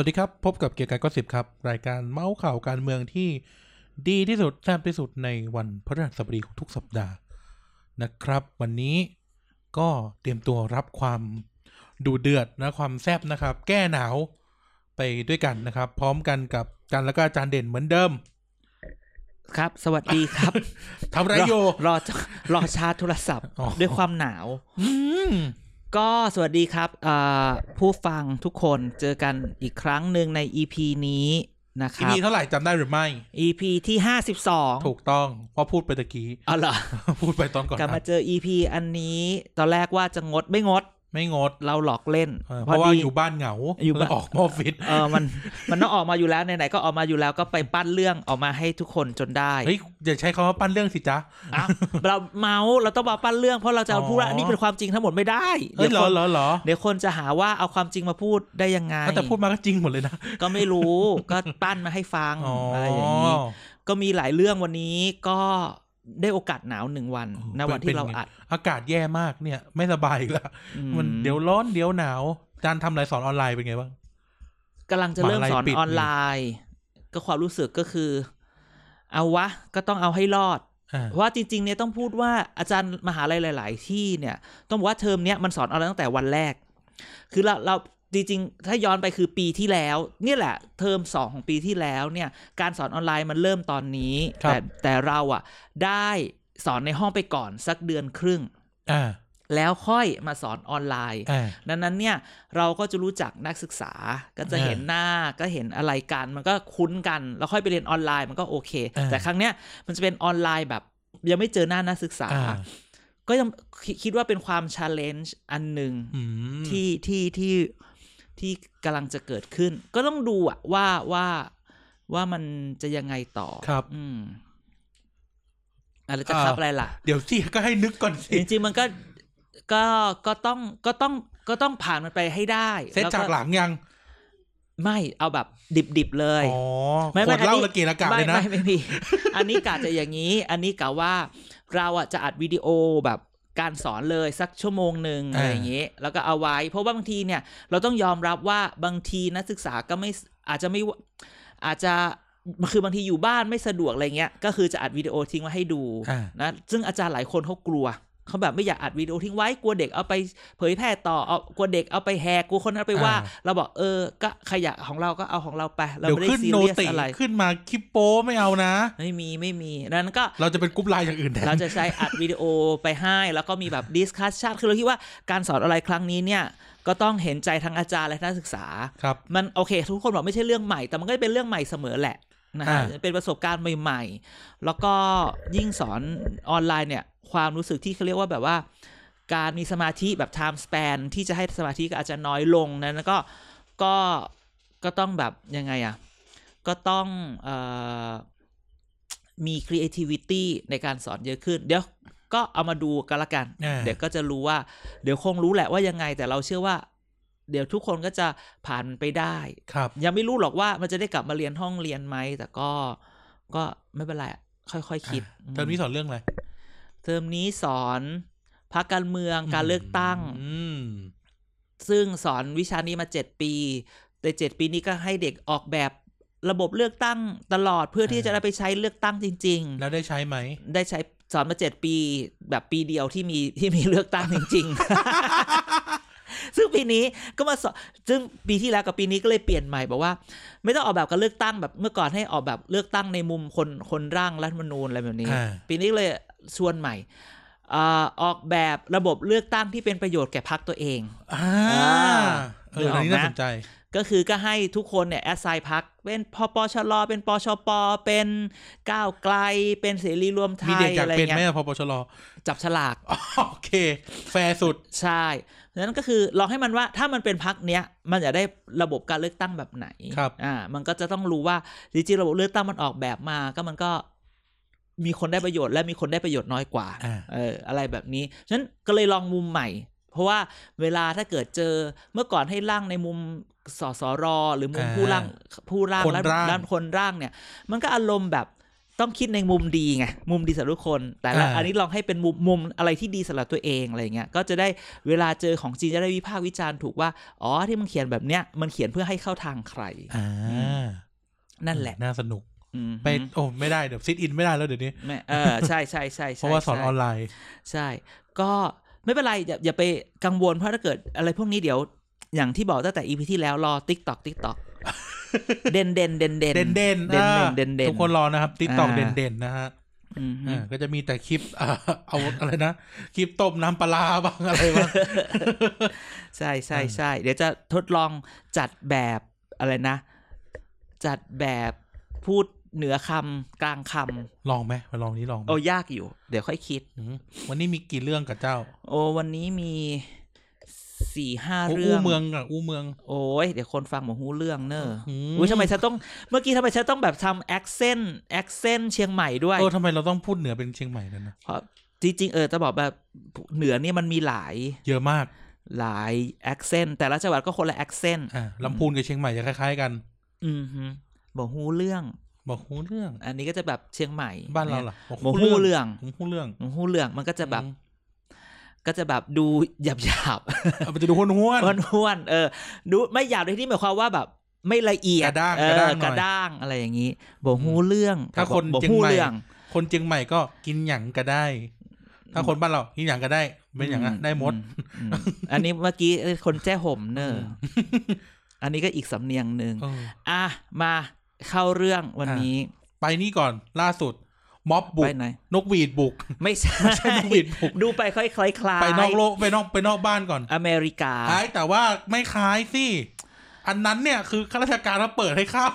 สวัสดีครับ พบกับเกียร์กายก็สิบครับ รายการเมาส์ข่าวการเมืองที่ดีที่สุดแซ่บที่สุดในวันพฤหัสบดีของทุกสัปดาห์นะครับ วันนี้ก็เตรียมตัวรับความดูเดือดนะความแซ่บนะครับ แก้หนาวไปด้วยกันนะครับ พร้อมกันกับกันแล้วก็อาจารย์เด่นเหมือนเดิม ครับ สวัสดีครับทำไรโยรอรอรอชาร์จโทรศัพท์อ๋อด้วยความหนาวอืม ก็สวัสดีครับอ่าผู้ฟังทุกคนเจอกันอีกครั้งหนึ่งใน EP นี้นะคอีรับพีเท่าไหร่จำได้หรือไม่ EP ที่52ถูกต้องเพราะพูดไปตะกี้อ๋อเหรอ พูดไปตอนก่อนกลับมานะเจอ EP อันนี้ ตอนแรกว่าจะงดไม่งด ไม่งดเราหลอกเล่นเออเพราะว่าดีอยู่บ้านเหงาอยู่บ้านแล้วออกมาออฟฟิศเออมันมันต้องออกมาอยู่แล้วไหนๆก็ออกมาอยู่แล้วก็ไปปั้นเรื่องออกมาให้ทุกคนจนได้เฮ้ยอย่าใช้คำว่าปั้นเรื่องสิจ๊ะอะเราเมาส์เราต้องมาปั้นเรื่องเพราะเราจะอ๋อพูดว่าอันนี้เป็นความจริงทั้งหมดไม่ได้เฮ้ยเดี๋ยวเหรคอนเหรอเหรอเดี๋ยวคนจะหาว่าเอาความจริงมาพูดได้ยังไงแต่พูดมาก็จริงหมดเลยนะก็ไม่รู้ก็ปั้นมาให้ฟังอะไรอย่างนี้ก็มีหลายเรื่องวันนี้ก็ ได้โอกาสหนาวหนึ่งวันณวันที่เราอัด อากาศแย่มากเนี่ย ไม่สบายอีกแล้วอืมันเดี๋ยวร้อนเดี๋ยวหนาวอาจารย์ทำอะไรสอนออนไลน์เป็นไงบ้างกำลังจะเริ่มมหาลัยสอนปิดออนไลน์ ก็ความรู้สึกก็คือ เอาวะก็ต้องเอาให้รอดอ่าเพราะว่าจริง ๆ เนี่ยต้องพูดว่าอาจารย์มหาลัยหลาย ๆ ที่เนี่ย ต้องบอกว่าเทอมเนี้ยมันสอนออนไลน์ตั้งแต่วันแรก คือเราเรา จริงๆ ถ้าย้อนไปคือปีที่แล้ว เนี่ยแหละ เทอมสองของปีที่แล้วเนี่ย การสอนออนไลน์มันเริ่มตอนนี้ แต่แต่เราอะได้สอนในห้องไปก่อนสักเดือนครึ่งอ่าแล้วค่อยมาสอนออนไลน์อ่าดังนั้นเนี่ยเราก็จะรู้จักนักศึกษา ก็จะอ่าเห็นหน้าก็เห็นอะไรกัน มันก็คุ้นกัน แล้วค่อยไปเรียนออนไลน์มันก็โอเคอ่าแต่ครั้งเนี้ยมันจะเป็นออนไลน์แบบ ยังไม่เจอหน้านักศึกษาอ่าก็ยังคิคิดว่าเป็นความช l เลนจ์อันหนึ่งอืมที่ที่ที่ ที่กำลังจะเกิดขึ้น ก็ต้องดูอะว่าว่าว่ามันจะยังไงต่อครับ อืมอะไรจะอ่าครับอะไรล่ะ เดี๋ยวสิก็ให้นึกก่อนสิจริงๆมันก็ก็ก็ต้องก็ต้องก็ต้องผ่านมันไปให้ได้เซตแล้วจากหลังยัง ไม่เอาแบบดิบๆเลยอ๋อไม่ขไม่วดเหล้าอันนี้ละเกะละกะเลยนะไม่ไม่ไม่มีอันนี้กะจะอย่างนี้ อันนี้กะว่าเราอะจะอัดวิดีโอแบบ การสอนเลยสักชั่วโมงหนึ่งอ่าอะไรอย่างเงี้ยแล้วก็เอาไว้ เพราะว่าบางทีเนี่ยเราต้องยอมรับว่าบางทีนักศึกษาก็ไม่อาจจะไม่อาจจะคือบางทีอยู่บ้านไม่สะดวกอะไรเงี้ยก็คือจะอัดวิดีโอทิ้งไว้ให้ดูอ่านะซึ่งอาจารย์หลายคนเขากลัว เขาแบบไม่อยากอัดวิดีโอทิ้งไว้กลัวเด็กเอาไปเผยแพร่ต่อเอากลัวเด็กเอาไปแฮกกลัวคนเอาไปว่า เราบอกเออก็ขยะของเราก็เอาของเราไป เราเดี๋ยวไม่ได้ขึ้นซีโนเรียสติอะไรขึ้นมาคลิปโป้ไม่เอานะ ไม่มีไม่มีดังนั้นก็เราจะเป็นกรุ๊ปไลน์อย่างอื่นแทนเราจะใช้อัดวิดีโอไปให้แล้วก็มีแบบ discussion คือเราคิดว่าการสอนอะไรครั้งนี้เนี่ยก็ต้องเห็นใจทั้งอาจารย์และนักศึกษาครับมันโอเค ทุกคนบอกไม่ใช่เรื่องใหม่ แต่มันก็จะเป็นเรื่องใหม่เสมอแหละนะฮะอ่าเป็นประสบการณ์ใหม่ ๆ แล้วก็ยิ่งสอนออนไลน์เนี่ย ความรู้สึกที่เขาเรียกว่าแบบว่า การมีสมาธิแบบ time span ที่จะให้สมาธิก็อาจจะน้อยลงนะแล้วก็ก็ก็ต้องแบบยังไงอะก็ต้องเอ่อมี creativity ในการสอนเยอะขึ้น เดี๋ยวก็เอามาดูกันละกันอ่าเดี๋ยวก็จะรู้ว่า เดี๋ยวคงรู้แหละว่ายังไง แต่เราเชื่อว่า เดี๋ยวทุกคนก็จะผ่านมันไปได้ครับ ยังไม่รู้หรอกว่ามันจะได้กลับมาเรียนห้องเรียนไหมแต่ก็ก็ไม่เป็นไรอะค่อยๆคคิดเทอมนี้สอนเรื่องอะไร เทอมนี้สอนพักการเมืองการเลือกตั้งอืมซึ่งสอนวิชานี้มาเจ็ดปีแต่เจ็ดปีนี้ก็ให้เด็กออกแบบระบบเลือกตั้งตลอดเพื่อที่จะได้ไปใช้เลือกตั้งจริงแล้วได้ใช้ไหมๆได้ใช้สอนมาเจ็ดปี แบบปีเดียวที่มีที่มีเลือกตั้งจริง ๆ ซึ่งปีนี้ก็มาสอนซึ่งปีที่แล้วกับปีนี้ก็เลยเปลี่ยนใหม่บอกว่า ไม่ต้องออกแบบการเลือกตั้งแบบเมื่อก่อนให้ออกแบบเลือกตั้งในมุมคนคนร่างรัฐธรรมนูญอะไรแบบนี้อ่าปีนี้เลย ชวนใหม่อ่าออกแบบระบบเลือกตั้งที่เป็นประโยชน์แก่พรรคตัวเองอ่าอ่าเอออันนี้นึกออกไหมน่าสนใจ ก็คือก็ให้ทุกคนเนี่ยแอสไซน์พักเป็นพปชรเป็นปชปเป็นก้าวไกลเป็นเสรีรวมไทมียเด็กอยากอะไรเป็นไหมเงี้ยอะพปชรจับฉลากอ๋อโอเค แฟร์สุดใช่ดังนั้นก็คือลองให้มันว่าถ้ามันเป็นพักเนี้ยมันจะได้ระบบการเลือกตั้งแบบไหนครับอ่ามันก็จะต้องรู้ว่าจริงๆระบบเลือกตั้งมันออกแบบมาก็มันก็ มีคนได้ประโยชน์และมีคนได้ประโยชน์น้อยกว่าอ่าเอออะไรแบบนี้ฉะนั้นก็เลยลองมุมใหม่ เพราะว่าเวลาถ้าเกิดเจอเมื่อก่อนให้ร่างในมุมสสรหรือมุมอ่าผู้ร่างผู้ร่างคนและร่างด้านคนร่างเนี่ย มันก็อารมณ์แบบต้องคิดในมุมดีไงมุมดีสำหรับทุกคน แต่ละอ่าอันนี้ลองให้เป็นมุมมุมอะไรที่ดีสำหรับตัวเองอะไรเงี้ยก็จะได้เวลาเจอของจริงจะได้วิพากษ์วิจารณ์ถูกว่าอ๋อที่มันเขียนแบบเนี้ยมันเขียนเพื่อให้เข้าทางใครอ่านั่นแหละน่าสนุกอืม ไปโอ้ไม่ได้เดี๋ยว sit in ไม่ได้แล้วเดี๋ยวนี้แม่เออใช่ใช่ใช่ใช่ราะว่าสอนออนไลน์ใช่ ใช่ ก็ไม่เป็นไรอย่าอย่าไปกังวลเพราะถ้าเกิดอะไรพวกนี้เดี๋ยวอย่างที่บอกตั้งแต่ EP ที่แล้วรอ TikTok TikTokเด่นเด่นเด่นเด่นเด่นเด่นเด่นเด่นเด่นเด่นทุกคนรอนะครับติ๊กตอกอ่าเด่นเด่นนะฮะอืมอ่าก็จะมีแต่คลิปอ่าเอาอะไรนะ คลิปต้มน้ำปลาร้าบ้างอะไรบ้างใช่ใช่ใช่เดี๋ยวจะทดลองจัดแบบอะไรนะ จัดแบบพูด เหนือคำกลางคลองไหมมาลองนี้ลองไหมำโอ้ยากอยู่ เดี๋ยวค่อยคิดอืมวันนี้มีกี่เรื่องกับเจ้า โอ้วันนี้มีสี่ห้าโอ้เรื่อู้องเมืองกับอู้เมือง โอ้ยเดี๋ยวคนฟังหมหูเรื่องเนอะอืมอุ้ยทำไมฉันต้องเมื่อกี้ทำไมฉันต้องแบบทำ accent accent เชียงใหม่ด้วยเออทำไมเราต้องพูดเหนือเป็นเชียงใหม่กันนะเพราะจริงๆเออจะบอกแบบเหนือเนี่ยมันมีหลาย เยอะมากหลาย accent แต่ละจังหวัดก็คนละ accent อ่าลำพูนกับเชียงใหม่จะคล้ายๆกัน อืมฮึบอกหูเรื่อง บอกหูเรื่อง อันนี้ก็จะแบบเชียงใหม่บ้านเราล่ะบอกหูเรื่องบอกหูเรื่องบอกหูเรื่องมันก็จะแบบอืมก็จะแบบดูหยาบหยาบเอาไปจะดูห้วนห้วนๆห้วนๆเออ ดูไม่หยาบในที่หมายความว่าแบบ ไม่ละเอียดกระด้างเอกระอด้างหน่อยกระด้างอะไรอย่างนี้บอกหูเรื่อง ถ้าคนบอกเชียงหูใหม่เรื่องคนเชียงใหม่ก็กินหยังก็ได้ ถ้าคนบ้านเรากินหยังก็ได้เป็นอย่างนั้นได้หมดอืมอืมอันนี้เมื่อกี้คนแจ้ห่มเนอะอันนี้ก็อีกสำเนียงหนึ่งเอออะมา เข้าเรื่องวันนี้ ไปนี่ก่อนล่าสุด ม็อบบุไปกไหน นกหวีดบุก ไม่ใช่ไม่ใช่นกหวีดบุก ดูไปค่อยคล้ายคล้ายไปนอกโลกไปนอกไปนอกบ้านก่อนอเมริกา คล้ายแต่ว่าไม่คล้ายสิ อันนั้นเนี่ยคือข้าราชการเขาเปิดให้เข้า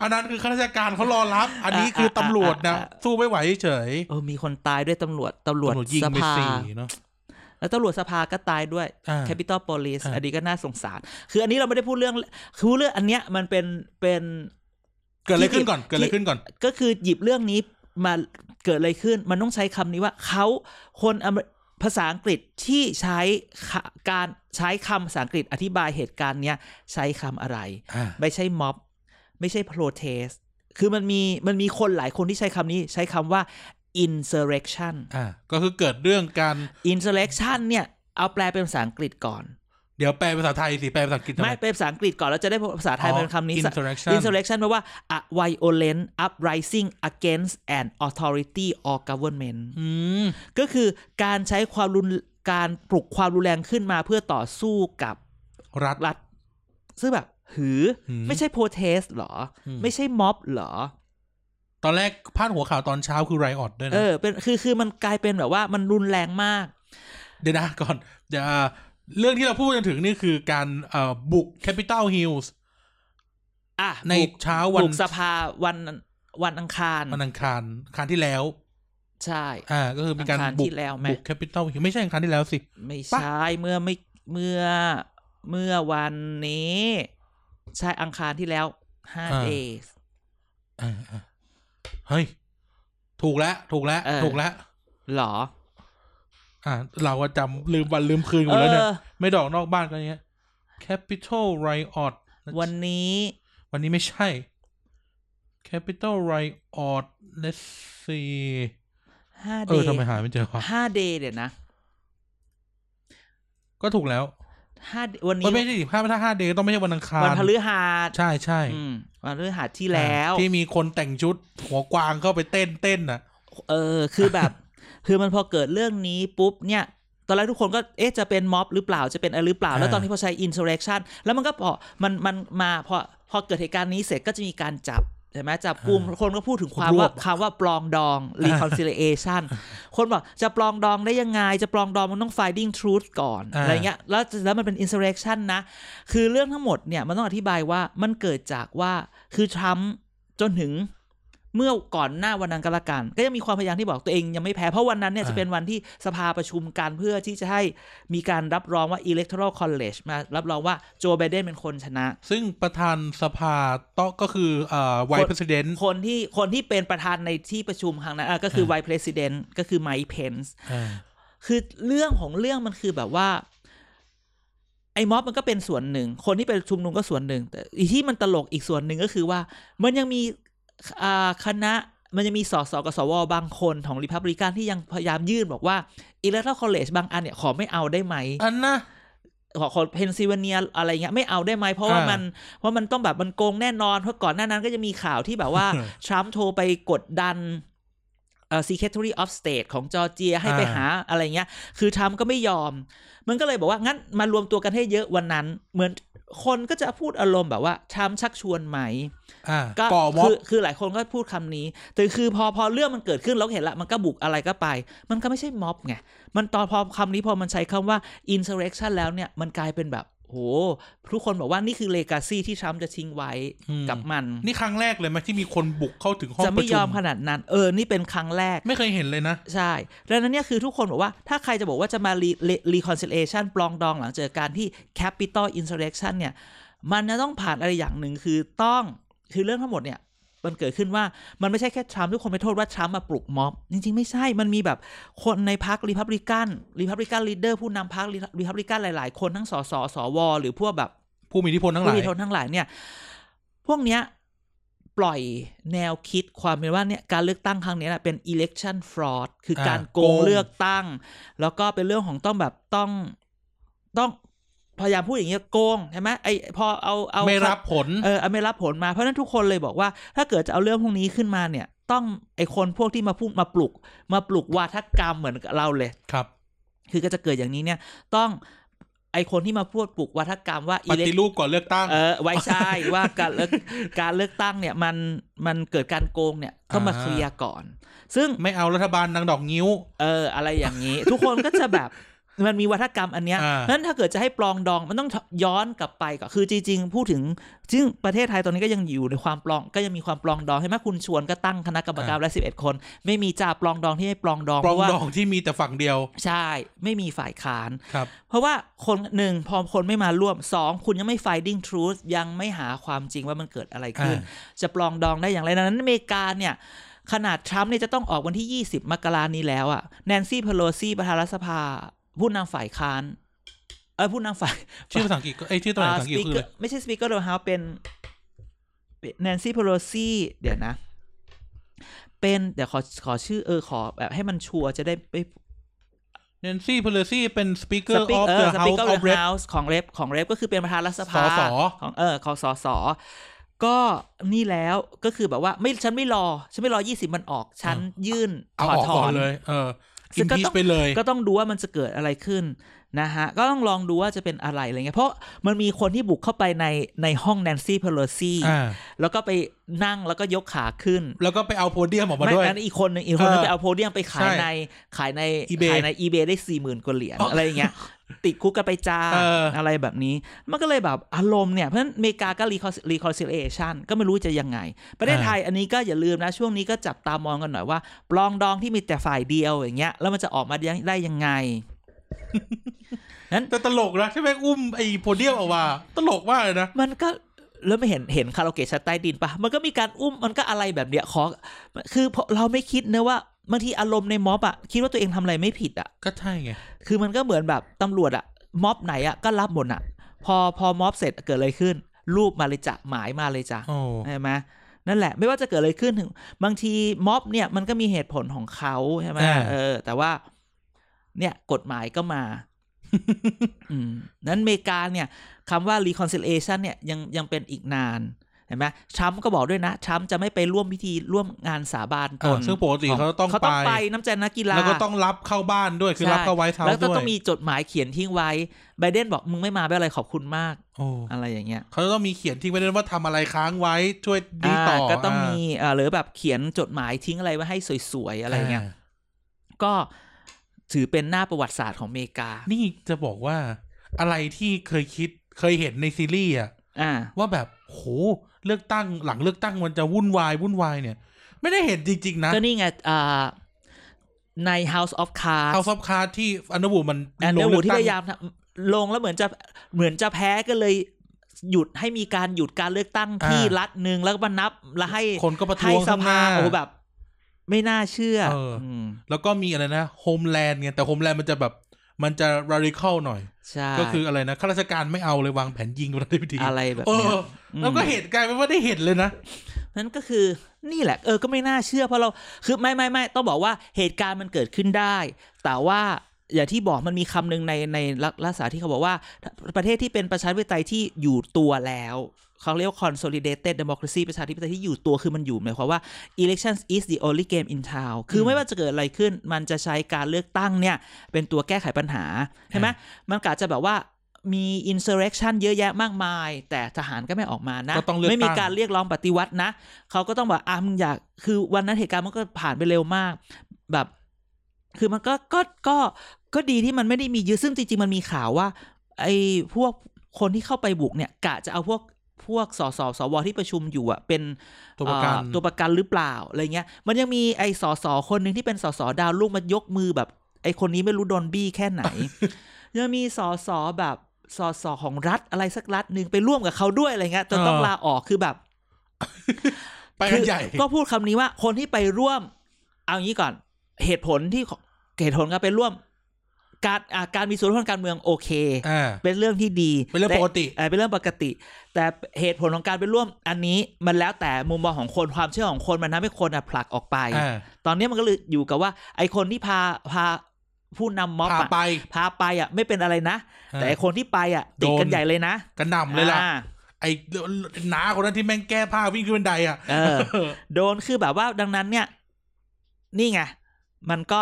อันนั้นคือข้าราชการเขารอรับ อันนี้คือตำรวจนะ สู้ไม่ไหวเฉยเออมีคนตายด้วยตำรวจตำรวจตำรวจยิงสไปภาสี่เนาะ แล้วตำรวจสภาก็ตายด้วยอ่า Capital Police อ่าอันนี้ก็น่าสงสาร คืออันนี้เราไม่ได้พูดเรื่องคือพูดเรื่องอันเนี้ยมันเป็นเป็นเกิดอะไรขึ้นก่อนที่เกิดอะไรขึ้นก่อน ก็คือหยิบเรื่องนี้มาเกิดอะไรขึ้น มันต้องใช้คำนี้ว่าเขาคนอเมริภาษาอังกฤษที่ใช้คะการใช้คำภาษาอังกฤษอธิบายเหตุการณ์เนี้ยใช้คำอะไรอ่าไม่ใช่ม็อบ ไม่ใช่ protest คือมันมีมันมีคนหลายคนที่ใช้คำนี้ใช้คำว่า insurrection อ่าก็คือเกิดเรื่องการ insurrection เนี่ย เอาแปลเป็นภาษาอังกฤษก่อน เดี๋ยวแปลภาษาไทยสิ แปลภาษาอังกฤษทำไม่ไมเป็นภาษาอังกฤษก่อนแล้วจะได้ภาษาไทยอ๋อเป็นคำนี้ insurrection insurrection แปลว่า a violent uprising against an authority or government อืมก็คือการใช้ความรุนการปลุกความรุนแรงขึ้นมาเพื่อต่อสู้กับรัฐรัฐซึ่งแบบหือหือไม่ใช่ protest เหรออืมไม่ใช่ม็อบเหรอ ตอนแรกพาดหัวข่าวตอนเช้าคือไรออดด้วยเอนะอเป็นคือคือมันกลายเป็นแบบว่ามันรุนแรงมาก เดี๋ยวนะก่อนเดี๋ยวอ่าเรื่องที่เราพูดกันถึงนี่คือการเอ่อบุก Capital Hills อะในบุกเช้าวันบุกสภาวันวันอังคารวันอังคารอังคารที่แล้ว ใช่ อ่า ก็คือมีการอังคารบุที่กแล้วไหมบุก Capital Hill ไม่ใช่อังคารที่แล้วสิ ไม่ปะใช่เมื่อไม่เมื่อเมื่อวันนี้ ใช่อังคารที่แล้วห้า days อ่าอ่า เฮ้ย ถูกแล้ว ถูกแล้วเออถูกแล้วหรอ อ่า เราก็จำลืมวันลืมคืนหมดแล้วเนี่ยเออไม่ดอกนอกบ้านกันเนี้ย Capital Riot วันนี้ วันนี้ไม่ใช่ Capital Riot let's see ห้าเอ day อทำไมหาไม่เจอวะห้า day เดี๋ยวนะ ก็ถูกแล้ว ห้าวันเอนี้อไม่ใช่ดิถ้าถ้าห้าเดย์ต้องไม่ใช่วันอังคารวันพฤหัสใช่ใช่อืมวันพฤหัสที่แล้ว ที่มีคนแต่งชุดหัวกวางเข้าไปเต้นเต้นน่ะเออ คือแบบ คือมันพอเกิดเรื่องนี้ปุ๊บเนี่ยตอนแรกทุกคนก็เอ๊ะจะเป็นม็อบหรือเปล่าจะเป็นอะไรหรือเปล่า แล้วอ่าตอนที่พอใช้ insurrection แล้วมันก็พอมันมันมาพอพอเกิดเหตุการณ์นี้เสร็จก็จะมีการจับ ใช่ไหมจับกลุ่มคนก็พูดถึงความว่าคำว่าปลองดอง reconciliation คนบอกจะปลองดองได้ยังไง จะปลองดองมันต้อง finding truth ก่อนอ่าอะไรเงี้ยแล้วแล้วมันเป็น insurrection นะ คือเรื่องทั้งหมดเนี่ยมันต้องอธิบายว่ามันเกิดจากว่าคือทรัมป์จนถึง เมื่อก่อนหน้าวันนั้นก็แล้วกัน ก็ยังมีความพยายามที่บอกตัวเองยังไม่แพ้ เพราะวันนั้นเนี่ยอ่าจะเป็นวันที่สภาประชุมกันเพื่อที่จะให้มีการรับรองว่า electoral college มารับรองว่าโจไบเดนเป็นคนชนะ ซึ่งประธานสภาต้องก็คือเอ่อไวคนท์ประธานคนที่คนที่เป็นประธานในที่ประชุมครั้งนั้นอะก็คือ vice president ก็คือ Mike Pence คือเรื่องของเรื่องมันคือแบบว่าไอ้ม็อบมันก็เป็นส่วนหนึ่ง คนที่ไปชุมนุมก็ส่วนหนึ่ง แต่อีที่มันตลกอีกส่วนหนึ่งก็คือว่า มันยังมีอ่า คณะมันจะมีสสกับสวบางคนของรีพับลิกันที่ยังพยายามยื่นบอกว่า Electoral College บางอันเนี่ยขอไม่เอาได้ไหมอันนะขอขอเพนซิลเวเนียอะไรเงี้ยไม่เอาได้ไหมเพราะว่าอ่ามันมันเพราะมันต้องแบบมันโกงแน่นอน เพราะก่อนหน้านั้นก็จะมีข่าวที่แบบว่าทรัมป์โทรไปกดดันเอ่อ Secretary of State ของจอร์เจียให้ไปอ่าหาอะไรเงี้ย คือทรัมป์ก็ไม่ยอม มันก็เลยบอกว่างั้นมารวมตัวกันให้เยอะวันนั้น เหมือน คนก็จะพูดอารมณ์แบบว่าทรัมป์ชักชวนไหมอ่าก็ก่อม็อบคือคือหลายคนก็พูดคำนี้ แต่คือพอพอเรื่องมันเกิดขึ้นเราก็เห็นละมันก็บุกอะไรก็ไป มันก็ไม่ใช่ม็อบไง มันตอนพอคำนี้พอมันใช้คำว่า insurrection แล้วเนี่ยมันกลายเป็นแบบ โหทุกคนบอกว่านี่คือ legacy ที่ทรัมป์จะทิ้งไว้อืมกับมัน นี่ครั้งแรกเลยไหมที่มีคนบุกเข้าถึงห้องจะปไม่ระชุยอมมขนาดนั้นเออนี่เป็นครั้งแรก ไม่เคยเห็นเลยนะ ใช่ดังนั้นเนี่ยคือทุกคนบอกว่าถ้าใครจะบอกว่าจะมา re- re- reconciliation ปลองดองหลังเจอการที่ Capitol insurrection เนี่ย มันจะต้องผ่านอะไรอย่างหนึ่งคือต้องคือเรื่องทั้งหมดเนี่ย มันเกิดขึ้นว่ามันไม่ใช่แค่ทรัมป์ทุกคนไปโทษว่าทรัมป์มาปลุกม็อบ จริง ๆ ไม่ใช่มันมีแบบคนในพรรครีพับลิกัน Republican leader ผู้นำพรรครีพับลิกันหลาย ๆ คนทั้งสสสวหรือพวกแบบผู้มีอิทธิพลทั้งหผู้ลายมีทนทั้งหลายเนี่ยพวกเนี้ยปล่อยแนวคิดความเป็นว่าเนี่ยการเลือกตั้งครั้งเนี้ยนะเป็น election fraud คืออาการโกโกงงเลือกตั้ง แล้วก็เป็นเรื่องของต้องแบบต้องต้อง พยายามพูดอย่างเงี้ยโกงใช่ไหมไอพอเอาเอาไม่รับผลเออเอาไม่รับผลมาเพราะฉะนั้นทุกคนเลยบอกว่า ถ้าเกิดจะเอาเรื่องพวกนี้ขึ้นมาเนี่ย ต้องไอคนพวกที่มาพูดมาปลุก มาปลุกวาทกรรมเหมือนกับเราเลยครับ คือก็จะเกิดอย่างนี้เนี่ย ต้องไอคนที่มาพูดปลุกวาทกรรมว่าปฏิ elect- รูปก่อนเลือกตั้ง เออไว้ใช่ว่าการเลือกการเลือกตั้งเนี่ยมันมันเกิดการโกงเนี่ยต้องมาอ่าเคลียร์ก่อน ซึ่งไม่เอารัฐบาลนางดอกงิ้ว เออ อะไรอย่างนี้ ทุกคนก็จะแบบ มันมีวัฒกรรมอันเนี้ยอ่าเพราะฉะนั้นถ้าเกิดจะให้ปลองดองมันต้องย้อนกลับไปก่อนคือจริงๆพูดถึงซึ่งประเทศไทยตอนนี้ก็ยังอยู่ในความปลองก็ยังมีความปลองดองใช่ไหมคุณชวนก็ตั้งคณะกรรมการและสิบเอ็ดคน ไม่มีจ่าปลองดองที่ให้ปลองดองปรเพองราะว่าดองที่มีแต่ฝั่งเดียว ใช่ไม่มีฝ่ายค้านครับ เพราะว่าคนหนึ่งพอคนไม่มาร่วมสองคุณยังไม่ finding truth ยังไม่หาความจริงว่ามันเกิดอะไรขึ้นอ่จะปลองดองได้อย่างไรดังนั้นอเมริกาเนี่ยขนาดทรัมป์เนี่ยจะต้องออกวันที่ 20 มกรานี้แล้วอะแนนซี่เพโลซีประธานรัฐสภา ผู้นำฝ่ายค้านเออผู้นำฝ่ายชื่อภาษาอังกฤษก็เอ้ยชื่อตัวภาษาอังกฤษคืออะไรไม่ใช่สปีกเกอร์เดอะเฮาเป็นแนนซี่เพโลซีเดี๋ยวนะ เป็นเดี๋ยวขอขอชื่อเออขอแบบให้มันชัวร์จะได้ไปแนนซี่เพโลซี่เป็น Speaker สปีก of เอ the อสปีก House เกอร์ of Reps เฮาส์ของเรปของเรปก็คือเป็นประธานรัฐสภาสสของเออของสสก็นี่แล้วก็คือแบบว่าไม่ฉันไม่รอ ฉันไม่รอยี่สิบมันออก ฉันยื่นเอาถออดอกถก่ออนนเลย เออ ซึ่อิงนก็พีต้องไปเลยก็ต้องดูว่ามันจะเกิดอะไรขึ้น นะฮะ ก็ต้องลองดูว่าจะเป็นอะไรอะไรเงี้ยเพราะมันมีคนที่บุกเข้าไปในในห้องแนนซี่เพโลซีอ่าแล้วก็ไปนั่งแล้วก็ยกขาขึ้น แล้วก็ไปเอาโพเดียมออกมาไม่ด้วยอันอีกคนหนึ่งอีกคนนึงเออไปเอาโพเดียมไปขายใช่ในขายใน eBay ขายในอีเบได้สี่หมื่นกว่าเหรียญอ๋อออะไรอย่างเงี้ยติดคุกกันไปจ้าเออออะไรแบบนี้ มันก็เลยแบบอารมณ์เนี่ย เพราะฉะนั้นอเมริกาก็ reconciliation ก็ไม่รู้จะยังไง ประเทศไทยอันนี้ก็อย่าลืมนะ ช่วงนี้ก็จับตามองกันหน่อยว่าปลองดองที่มีแต่ฝ่ายเดียวอย่างเงี้ยแล้วมันจะออกมาได้ยังไง แต่ตลกนะที่แม่งอุ้มไอ้โพเดียมออกมาตลกมากเลยนะ มันก็แล้วไม่เห็นเห็นคาราโอเกะชั้นใต้ดินปะมันก็มีการอุ้มมันก็อะไรแบบเนี้ยขอคือพอเราไม่คิดนะว่าบางทีอารมณ์ในม็อบอะคิดว่าตัวเองทำอะไรไม่ผิดอะก็ใช่ไงคือมันก็เหมือนแบบตำรวจอะม็อบไหนอะก็รับหมดอะพอพอม็อบเสร็จเกิดอะไรขึ้น รูปมาเลยจ้ะหมายมาเลยจ้ะโอ้ใช่ไหมนั่นแหละ ไม่ว่าจะเกิดอะไรขึ้นถึง บางทีม็อบเนี่ยมันก็มีเหตุผลของเขาใช่ไหมอ่าเออ แต่ว่า เนี่ยกฎหมายก็มาอืมนั้นอเมริกาเนี่ยคำว่า reconciliation เนี่ยยังยังเป็นอีกนานเห็นไหมทรัมป์ก็บอกด้วยนะทรัมป์จะไม่ไปร่วมพิธีร่วมงานสาบานตนอ่าซึ่งปกติเขาต้องเขาต้องไปไปน้ำใจนักกีฬาแล้วก็ต้องรับเข้าบ้านด้วยคือใช่รับเข้าไวท์เฮาแล้วส์ก็ด้วยต้องมีจดหมายเขียนทิ้งไว้ไบเดนบอกมึงไม่มาไม่เป็นไรขอบคุณมากโอ้อะไรอย่างเงี้ยเขาจะต้องมีเขียนทิ้งไว้ด้วยว่าทำอะไรค้างไว้ช่วยดีต่ออ่าก็ต้องามีอ่าหรือแบบเขียนจดหมายทิ้งอะไรไว้ให้สวยๆอะไรเงี้ยาก็ ถือเป็นหน้าประวัติศาสตร์ของอเมริกา นี่จะบอกว่าอะไรที่เคยคิดเคยเห็นในซีรีส์อะอ่า ว่าแบบโหเลือกตั้งหลังเลือกตั้งมันจะวุ่นวายวุ่นวายเนี่ย ไม่ได้เห็นจริง ๆ นะ ก็นี่ไงอ่าใน House of Cards เอาซับคาร์ที่อันดบูมันแอนลเดองร์เลืวูอกที่ตั้พงยายามทำลงแล้วเหมือนจะเหมือนจะแพ้ก็เลยหยุดให้มีการหยุดการเลือกตั้งที่รัฐหนึ่งแล้วก็มานับแล้วให้คนก็ประให้ท้วงสข้างหภาน้าโอ้แบบ ไม่น่าเชื่อเออมแล้วก็มีอะไรนะโฮมแลนด์ไงแต่โฮมแลนด์มันจะแบบมันจะ radical หน่อย ใช่ก็คืออะไรนะข้าราชการไม่เอาเลยวางแผนยิงประธานาธิบดีอะไรแบบเอเนี้ย อแล้วก็เห็นกลายเป็นว่าได้เห็นเลยนะ นั้นก็คือนี่แหละ เออก็ไม่น่าเชื่อเพราะเราคือไม่ไม่ไม่ต้องบอกว่าเหตุการณ์มันเกิดขึ้นได้ แต่ว่าอย่างที่บอกมันมีคำหนึ่งในในรัฐศาสตร์ที่เขาบอกว่า ประเทศที่เป็นประชาธิปไตยที่อยู่ตัวแล้ว เขาเรียกว่า consolidated democracy ประชาธิปไตยที่อยู่ตัวคือมันอยู่หมายความว่า elections is the only game in town คือไม่ว่าจะเกิดอะไรขึ้น มันจะใช้การเลือกตั้งเนี่ย เป็นตัวแก้ไขปัญหา ใช่ไหมมันกาจะแบบว่ามี insurrection เยอะแยะมากมาย แต่ทหารก็ไม่ออกมานะก็ต้องเลือกไม่มีตั้งการเรียกร้องปฏิวัตินะ เขาก็ต้องบอกอะมึงอยาก คือวันนั้นเหตุการณ์มันก็ผ่านไปเร็วมาก แบบ คือมันก็ก็ก็ก็ดีที่มันไม่ได้มีเยอะซึ่งจริงๆมันมีข่าวว่า ไอ้พวกคนที่เข้าไปบุกเนี่ยกะจะเอาพวก พวกสสสวที่ประชุมอยู่อะเป็นตัวประกันเอ่อตัวประกันหรือเปล่าอะไรเงี้ย มันยังมีไอ้สสคนหนึ่งที่เป็นสสดาวลูกมายกมือแบบ ไอ้คนนี้ไม่รู้โดนบี้แค่ไหน ยังมีสสแบบสสของรัฐอะไรสักรัฐหนึ่งไปร่วมกับเขาด้วยอะไรเงี้ยจนต้องเออลาออกคือแบบ ไปกันใหญ่คือก็พูดคำนี้ว่าคนที่ไปร่วม เอางี้ก่อน เหตุผลที่เหตุผลการไปร่วม การอะการมีส่วนร่วมทางการเมืองโอเคอ่าเป็นเรื่องที่ดีเป็นเรื่องแต่ปกติเออเป็นเรื่องปกติ แต่เหตุผลของการไปร่วมอันนี้มันแล้วแต่มุมมองของคนความเชื่อของคนมันทำให้คนอะผลักออกไปอ่าตอนนี้มันก็เลยอยู่กับว่า ไอคนที่พาพาผู้นำม็อบพาอะไปพาไปอะไม่เป็นอะไรนะอ่าแต่ไอคนที่ไปอะติดกันโดนใหญ่เลยนะกระหน่ำเลยล่ะอ่าไอ้น้าคนนั้นที่แม่งแก้ผ้าวิ่งขึ้นบันไดอะเออโดนคือแบบว่าดังนั้นเนี่ย นี่ไงมันก็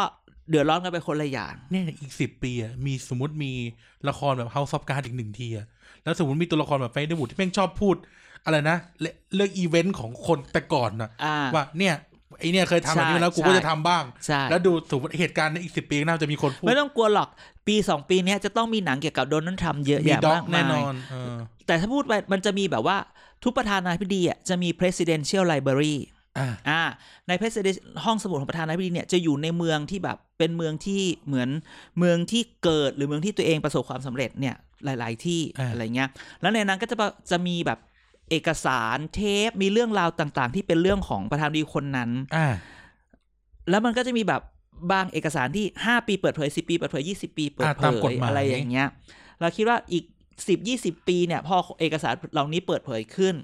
เดือดร้อนกันไปคนละอย่างเนี่ยอีกสิบปีอะมีสมมติมีละครแบบ House of Cards อีกหนึ่งทีอะแล้วสมมติมีตัวละครแบบ Underwood ที่แม่งชอบพูด อะไรนะเรื่องเรื่องอีเวนต์ของคนแต่ก่อนน่ะอ่าว่าเนี่ยไอเนี่ยเคยทำแบบนี้ใช่มาแล้วกูใช่ก็จะทำบ้างใช่แล้วดูสมมติเหตุการณ์ในอีกสิบปีข้างหน้าจะมีคนพูด ไม่ต้องกลัวหรอกปีสองปีเนี้ยจะต้องมีหนังเกี่ยวกับโดนัลด์ทรัมป์เยอะมีแยะด็อมากกแน่มานยอนเออแต่ถ้าพูดไปมันจะมีแบบว่าทุกประธานาธิบดีอะจะมี presidential library อ่าอ่าใน president ห้องสมุดของประธานาธิบดีเนี่ยจะอยู่ในเมืองที่แบบเป็นเมืองที่เหมือนเมืองที่เกิดหรือเมืองที่ตัวเองประสบความสำเร็จเนี่ยหลาย ๆ ที่อ่าอะไรเงี้ยแล้วในนั้นก็จะปะจะมีแบบเอกสารเทปมีเรื่องราวต่างๆ ที่เป็นเรื่องของประธานาธิบดีคนนั้นอ่าแล้วมันก็จะมีแบบบางเอกสารที่5ปีเปิดเผย10ปีเปิดเผย20ปี เปิดอ่าเผตามกฎหมายอะไรอย่างเงี้ย เราคิดว่าอีก10 20ปีเนี่ย พอเอกสารเหล่านี้เปิดเผยขึ้น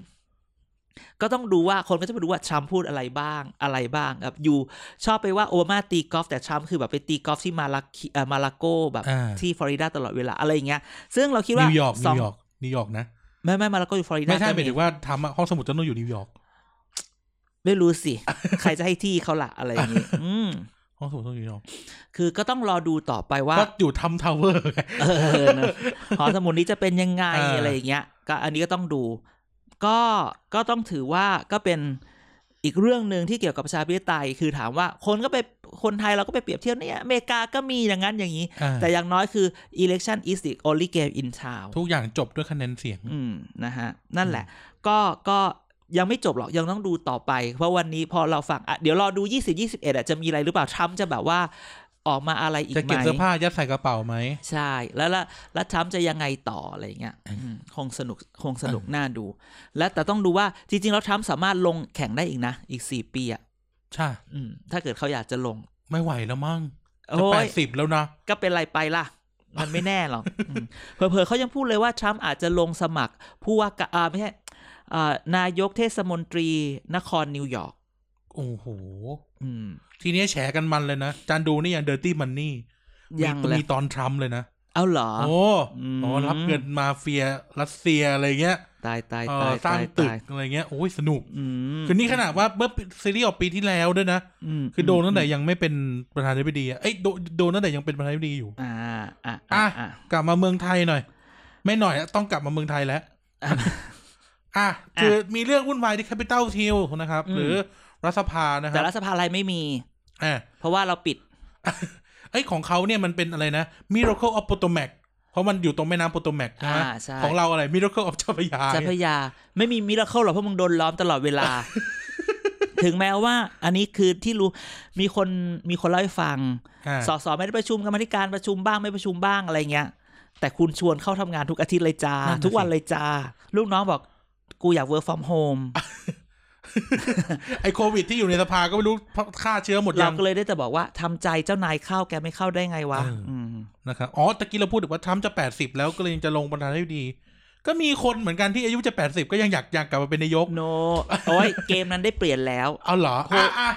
ก็ต้องดูว่าคนก็จะไปดูว่าทรัมป์พูดอะไรบ้างอะไรบ้างครับอยู่ชอบไปว่าโอบามาตีกอล์ฟแต่ทรัมป์คือแบบไปตีกอล์ฟที่มาลาคิเอ่อมาลาโกแบบอ่าที่ฟลอริดาตลอดเวลาอะไรอย่างเงี้ย ซึ่งเราคิดว่านิวยอร์กสนิองวยอร์กนิวยอร์กนะไม่ไม่มาลาโกอยู่ฟลอริดาไม่ใช่หก็มายถึงว่าทำอะห้องสมุดจะต้องอยู่นิวยอร์กไม่รู้สิ ใครจะให้ที่เขาละอะไรอย่างงี้อืมห้องสมุดต้องอยู่นิวยอร์กคือก็ต้องรอดูต่อไปว่าก็อยู่ Trump Tower ไงเออนะหอสมุดนี้จะเป็นยังไงเออออะไรอย่างเงี้ย ก็อันนี้ก็ต้องดู ก็ก็ต้องถือว่าก็เป็นอีกเรื่องหนึ่งที่เกี่ยวกับประชาธิปไตยคือถามว่าคนก็ไปคนไทยเราก็ไปเปรียบเทียบเนี่ยอเมริกาก็มีอย่างนั้นอย่างนี้อ่าแต่อย่างน้อยคือ election is the only game in town ทุกอย่างจบด้วยคะแนนเสียง อืมนะฮะ นั่นแหละ ก็ก็ยังไม่จบหรอกยังต้องดูต่อไป เพราะวันนี้พอเราฟังอะเดี๋ยวรอดู 20 21อะจะมีอะไรหรือเปล่าทรัมป์จะแบบว่า ออกมาอะไรอีกจะไหมเก็บเสื้อผ้ายัดใส่กระเป๋าไหมใช่ แล้วแล้วแล้วทรัมป์จะยังไงต่ออะไรเงี้ยอืมคงสนุกคงสนุกน่าดู และแต่ต้องดูว่าจริงๆแล้วทรัมป์สามารถลงแข่งได้อีกนะ อีกสี่ปีอะใช่อืมถ้าเกิดเขาอยากจะลง ไม่ไหวแล้วมั้งจะโอ้แปยดสิบแล้วนะ ก็เป็นไรไปล่ะ มันไม่แน่หรอกอืมเผลอๆเขายังพูดเลยว่าทรัมป์อาจจะลงสมัคร ผู้ว่าการอ่าไม่ใช่อ่านายกเทศมนตรีนครนิวยอร์กโอ้โหอืม ทีนี้แฉกันมันเลยนะ จานดูนี่อย่าง Dirty Money ยังเลยมีตอนทรัมป์เลยนะ เอาเหรอ โอ้อืมโหรับเงินมาเฟียรัสเซียอะไรเงี้ย ตายตายเอตาอยสร้างตายตึกตายอะไรเงี้ย โอ้ยสนุกอืมคือนี่ขนาดว่าเมื่อซีรีส์ออกปีที่แล้วด้วยนะมคือโดนตั้งแต่ยังไม่เป็นประธานาธิบดีอะเอ้ยโดนโดนตั้งแต่ยังเป็นประธานาธิบดีอยู่ อ่า อ่าอะอะกลับมาเมืองไทยหน่อย ไม่หน่อยอะต้องกลับมาเมืองไทยแล้ว อะอะคือมีเรื่องวุ่นวายที่ Capital Hill นะครับอืมหรือ รัฐสภานะคแต่รับรัฐสภาอะไรไม่มีอะเพราะว่าเราปิดเอ้ยของเขาเนี่ยมันเป็นอะไรนะ Miracle of Potomac เพราะมันอยู่ตรงแม่น้ำ Potomac ใช่ไหมอ่าใช่ของเราอะไร Miracle of เจ้าพระยาเจ้าพระยา ไม่มีมิราเคิลหรอกเพราะมึงโดนล้อมตลอดเวลา ถึงแม้ว่า อันนี้คือที่รู้มีคนมีคนเล่าให้ฟังอ่าสสไม่ได้ประชุมกรรมาธิการประชุมบ้างไม่ประชุมบ้างอะไรเงี้ย แต่คุณชวนเข้าทำงานทุกอาทิตย์เลยจ้าทุกวันเลยจ้าลูกน้องบอก กูอยาก work from home ไอโควิดที่อยู่ในสภาก็ไม่รู้ฆ่าเชื้อหมดเรายังก็เลยได้แต่บอกว่าทำใจเจ้านายเข้าแกไม่เข้าได้ไงวะเอออืมนะครับอ๋อตะกี้เราพูดถึงว่าทรัมป์จะแปดสิบแล้วก็เลยยังจะลงประธานาธิบดี ก็มีคนเหมือนกันที่อายุจะแปดสิบก็ยังอยากอยากกลับมาเป็นนายกโนโอ้ยเกมนั้นได้เปลี่ยนแล้วเอาเหรอโคอะอะ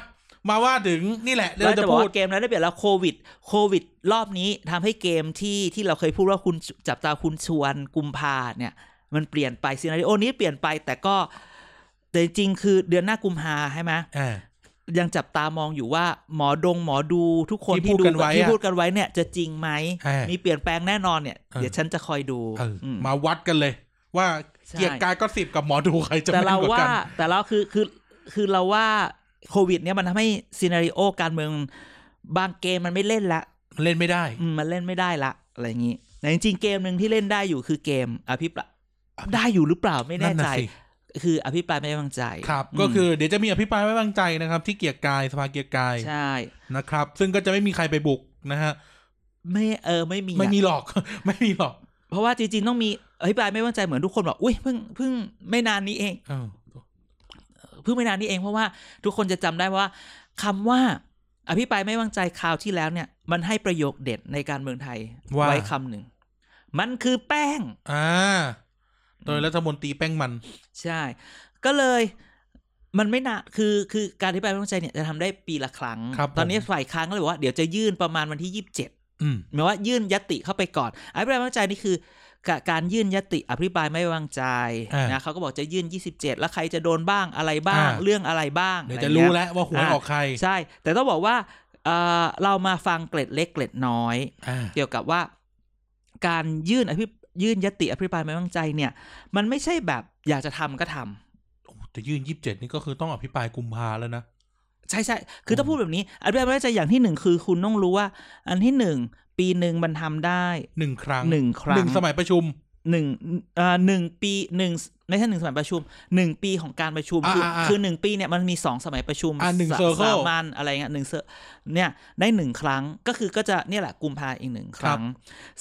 มาว่าถึงนี่แหละเดี๋ยวเราเราจะจะบอกพูดว่าเกมนั้นได้เปลี่ยนแล้วโควิด โควิด รอบนี้ทำให้เกมที่ที่เราเคยพูดว่าคุณจับตาคุณชวนกุมภาเนี่ยมันเปลี่ยนไปซีนารีโอนี้เปลี่ยนไปแต่ก็ แต่จริงๆคือเดือนหน้ากุมภาใช่ไหมอ่ายังจับตามองอยู่ว่าหมอดงหมอดูทุกคนที่พูดกันไว้ที่อะพูดกันไว้เนี่ยจะจริงไหมอ่ามีมีเปลี่ยนแปลงแน่นอนเนี่ยเออเดี๋ยวฉันจะคอยดูเอออมมาวัดกันเลย ว่าใช่เกียรติกายก็สิบกับหมอดูใครจะแต่ไม่เรากว่าว่ากันแต่เราคือคือคือเราว่าโควิด เนี่ยมันทำให้ซีนารีโอการเมืองบางเกมมันไม่เล่นละเล่นไม่ได้อืมมันเล่นไม่ได้ละอะไรอย่างนี้แต่จริงๆเกมหนึ่งที่เล่นได้อยู่คือเกมอภิปรายได้อยู่หรือเปล่าไม่แน่นั่นใจน่ะสิ คืออภิปรายไม่ไว้วางใจครับมก็คือเดี๋ยวจะมีอภิปรายไม่วางใจนะครับ ที่เกียรติกายสภาเกียรติกายใช่นะครับ ซึ่งก็จะไม่มีใครไปบุกนะฮะไม่เออไม่มีไม่อะมีหรอก ไม่มีหรอก เพราะว่าจริงๆต้องมีอภิปรายไม่ไว้วางใจเหมือนทุกคนบอกอุ้ยเพิ่งเพิ่งไม่นานนี้เองเออเพิ่งไม่นานนี้เอง เพราะว่าทุกคนจะจำได้ว่าคำว่าอภิปรายไม่ไว้วางใจคราวที่แล้วเนี่ย มันให้ประโยคเด็ดในการเมืองไทยว่าไว้คำหนึ่งมันคือแป้ง อ่า โดยรัฐมนตรีแป้งมัน ใช่ ก็เลยมันไม่นาคือคือการอภิปรายไม่ไว้วางใจเนี่ยจะทำได้ปีละครั้งครับตอนนี้ผมฝ่ายค้านก็เลยบอกว่าเดี๋ยวจะยื่นประมาณวันที่ยี่สิบเจ็ดอืมหมายว่ายื่นยติเข้าไปก่อนอภิปรายไม่ไว้วางใจนี่คือกะการยื่นยติอภิปรายไม่ไว้วางใจอ่านนะเขาก็บอกจะยื่น 27 แล้วใครจะโดนบ้างอะไรบ้างอ่าเรื่องอะไรบ้างเดี๋ยวอไจะรู้งี้ยแล้วว่าหวยอ่าออกใคร ใช่ แต่ต้องบอกว่าเอ่อเรามาฟังเกล็ดเล็กเกล็ดน้อยอ่าเกี่ยวกับว่าการยื่นอภิ ยื่นยติอภิปรายไม่ไว้วางใจเนี่ย มันไม่ใช่แบบอยากจะทำก็ทำโอ้แต่ยื่นยี่สิบเจ็ดนี่ก็คือต้องอภิปรายกุมภาแล้วนะใช่ใช่คือต้องพูดแบบนี้อภิปรายไม่ไว้วางใจอย่างที่หนึ่งคือคุณต้องรู้ว่า อันที่หนึ่งปีหนึ่งมันทำได้หนึ่งครั้งหนึ่งครั้งหนึ่งสมัยประชุมหนึ่งเอ่อหนึ่งปีหนึ่งไม่ใช่หนึ่งสมัยประชุมหนึ่งปีของการประชุมอ่าคืออ่าอ่าคือหนึ่งปีเนี่ยมันมีสองสมัยประชุมอ่าหนึ่งสะ circle สามัญอะไรเงี้ยหนึ่งเซอร์เนี่ยได้หนึ่งครั้งก็คือก็จะเนี่ยแหละกุมภาอีกหนึ่งครั้ง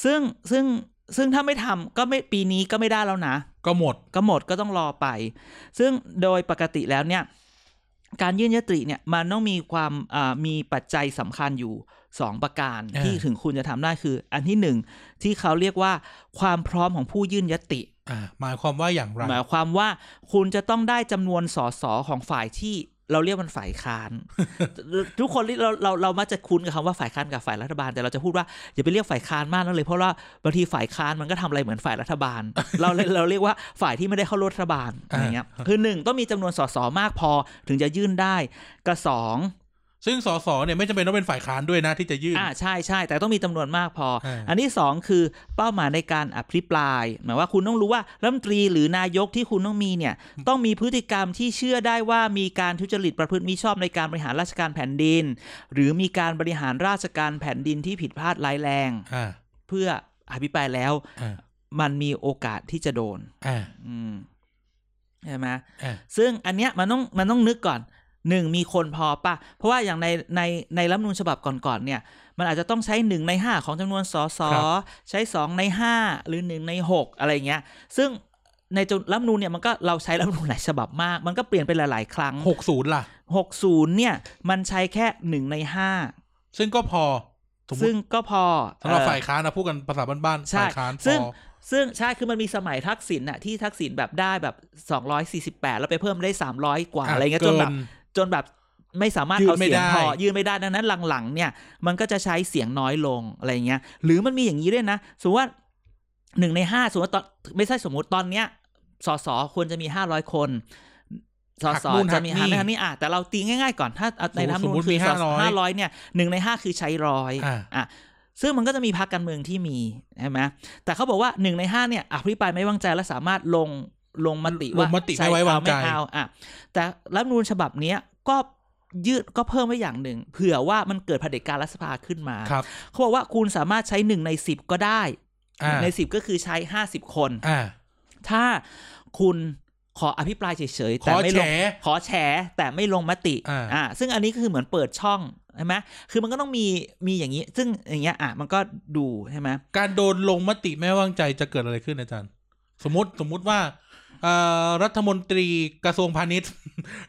ซึ่งซึ่ง ซึ่งถ้าไม่ทำก็ไม่ปีนี้ก็ไม่ได้แล้วนะ ก็หมดก็หมดก็ต้องรอไป ซึ่งโดยปกติแล้วเนี่ย การยื่นยติเนี่ยมันต้องมีความอ่ามีปัจจัยสำคัญอยู่สองประการอ่าที่ถึงคุณจะทำได้คือ อันที่หนึ่งที่เขาเรียกว่าความพร้อมของผู้ยื่นยติอ่าหมายความว่าอย่างไรหมายความว่าคุณจะต้องได้จำนวนสสของฝ่ายที่ เราเรียกมันฝ่ายค้าน ทุกคนเราเราเรามักจะคุ้นกับคำว่าฝ่ายค้านกับฝ่ายรัฐบาล แต่เราจะพูดว่าอย่าไปเรียกฝ่ายค้านมากนั่นเลยเพราะว่าบางทีฝ่ายค้านมันก็ทำอะไรเหมือนฝ่ายรัฐบาล เราเราเรียกว่าฝ่ายที่ไม่ได้เข้าร่วมรัฐบาลอะไรเงี้ยคือหนึ่งต้องมีจำนวนสสมากพอถึงจะยื่นได้กับสอง ซึ่งสสเนี่ยไม่จำเป็นต้องเป็นฝ่ายค้านด้วยนะที่จะยื่นอ่าใช่ใช่แต่ต้องมีจำนวนมากพออ่าอันที่สองคือเป้าหมายในการอภิปราย หมายว่าคุณต้องรู้ว่ารัฐมนตรีหรือนายกที่คุณต้องมีเนี่ยต้องมีพฤติกรรมที่เชื่อได้ว่ามีการทุจริตประพฤติมิชอบในการบริหารราชการแผ่นดิน หรือมีการบริหารราชการแผ่นดินที่ผิดพลาดร้ายแรงอ่าเพื่ออภิปรายแล้วอ่ามันมีโอกาสที่จะโดนอ่าอืมใช่ไหมอ่าซึ่งอันเนี้ยมันต้องมันต้องนึกก่อน หนึ่งมีคนพอปะเพราะว่าอย่างในในในรัฐธรรมนูญฉบับก่อนๆเนี่ย มันอาจจะต้องใช้หนึ่งในห้าของจำนวนสสครับใช้สองในห้าหรือหนึ่งในหกอะไรเงี้ย ซึ่งในจนรัฐธรรมนูญเนี่ยมันก็เราใช้รัฐธรรมนูญหลายฉบับมาก มันก็เปลี่ยนไปหลาย ๆ ครั้งหกศูนย์ล่ะหกศูนย์เนี่ย มันใช้แค่หนึ่งในห้าซึ่งก็พอสมมซึ่งติก็พอสำหรับเอ่อฝ่ายค้านนะพูดกันภาษาบ้านๆใช่ฝ่ายค้านพซึ่งอซึ่งใช่คือมันมีสมัยทักษิณน่ะที่ทักษิณแบบได้แบบสองร้อยสี่สิบแปดแล้วไปเพิ่มได้สามร้อยกว่าอะอะไรเงี้ยจนแบบเกิน จนแบบไม่สามารถยืนเอาไม่เสียงได้พอยืนไม่ได้ดังนั้นหลังๆ เนี่ย มันก็จะใช้เสียงน้อยลงอะไรเงี้ย หรือมันมีอย่างนี้ด้วยนะสมมติว่าหนึ่งในห้าสมมติว่าตอนไม่ใช่สมมติตอนเนี้ยสสควรจะมีห้าร้อยคนสหักสนู่นจะมีหัหากนี่ทางนี้อะแต่เราตีง่ายๆก่อนถ้าในทำสมนูมุนติคือมีห้า500ร้อยเนี่ยหนึ่งในห้าคือใช้ร้อยอ่าอะซึ่งมันก็จะมีพรรคการเมืองที่มีใช่ไหมแต่เขาบอกว่าหนึ่งในห้าเนี่ยอภิปรายไม่ไว้วางใจและสามารถลง ลงมติลว่างมติไม่ไว้วางใจช่เอไม่เอาอะแต่รัฐธรรมนูญฉบับเนี้ยก็ยืดก็เพิ่มไว้อย่างหนึ่ง เผื่อว่ามันเกิดเผด็จการรัฐสภาขึ้นมาครับเขาบอกว่าคุณสามารถใช้หนึ่งในสิบก็ได้อ่าในสิบก็คือใช้ห้าสิบคนอ่าถ้าคุณขออภิปรายเฉยๆขแต่อไม่แฉลงขอแฉแต่ไม่ลงมติอ่าอ่าซึ่งอันนี้ก็คือเหมือนเปิดช่องใช่ไหมคือมันก็ต้องมีมีอย่างนี้ ซึ่งอย่างเงี้ยอะมันก็ดูใช่ไหมการโดนลงมติไม่ไว้วางใจจะเกิดอะไรขึ้นอาจารย์ สมมติสมมุติว่าเอ่อ รัฐมนตรีกระทรวงพาณิชย์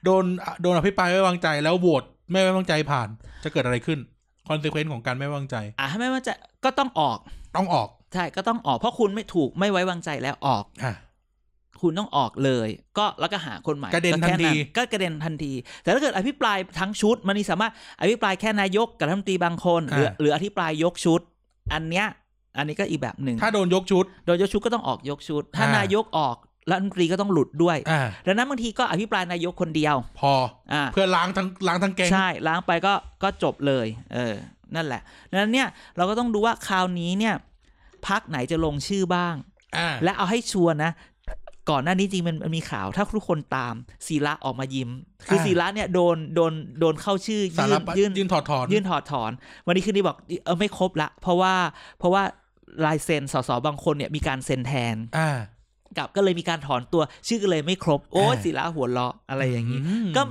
โดนโดนอภิปรายไม่ไว้วางใจ แล้วโหวตไม่ไว้วางใจผ่าน จะเกิดอะไรขึ้นคอนเซ q วน e ของการไม่ไว้วางใจ อะถ้าไม่ว่าจะก็ต้องออก ต้องออกใช่ก็ต้องออกเพราะคุณไม่ถูกไม่ไว้วางใจแล้วออกอ่าคุณต้องออกเลย ก็แล้วก็หาคนใหม่กระเด็นแค่ทันทีก็กระเด็นทันที แต่ถ้าเกิดอภิปรายทั้งชุด มันนี่สามารถอภิปรายแค่นายกกับรัฐมนตรีบางคนหรือหรืออภิปรายยกชุด อันเนี้ยอันนี้ก็อีกแบบหนึ่งถ้าโดนยกชุด โดยยกชุดก็ต้องออกยกชุด ถ้าอ่านนายกออก รัฐมนตรีก็ต้องหลุดด้วยอ่าดังนั้นบางทีก็อภิปรายนายกคนเดียว พออ่าเพื่อล้างทั้งล้างทั้งแกงใช่ ล้างไปก็ก็จบเลย เออ นั่นแหละดังนั้นเนี่ยเราก็ต้องดูว่าคราวนี้เนี่ยพักไหนจะลงชื่อบ้างอ่าและเอาให้ชัวร์นะ ก่อนหน้านี้จริงมันมันมีข่าว ถ้าทุกคนตามศิระออกมายิ้ม คืออาศิระเนี่ยโดนโดนโดนเข้าชื่อสารยื่นพัดยื่นยื่นถอดถอนยื่นถอดถอน วันนี้คือดีบอกเออไม่ครบละ เพราะว่าเพราะว่าลายเซ็นสสบางคนเนี่ยมีการเซ็นแทน อ่ากับก็เลยมีการถอนตัวชื่อก็เลยไม่ครบ โอ้ยอ่าศิระหัวเราะอะไรอย่างนี้นี้ก็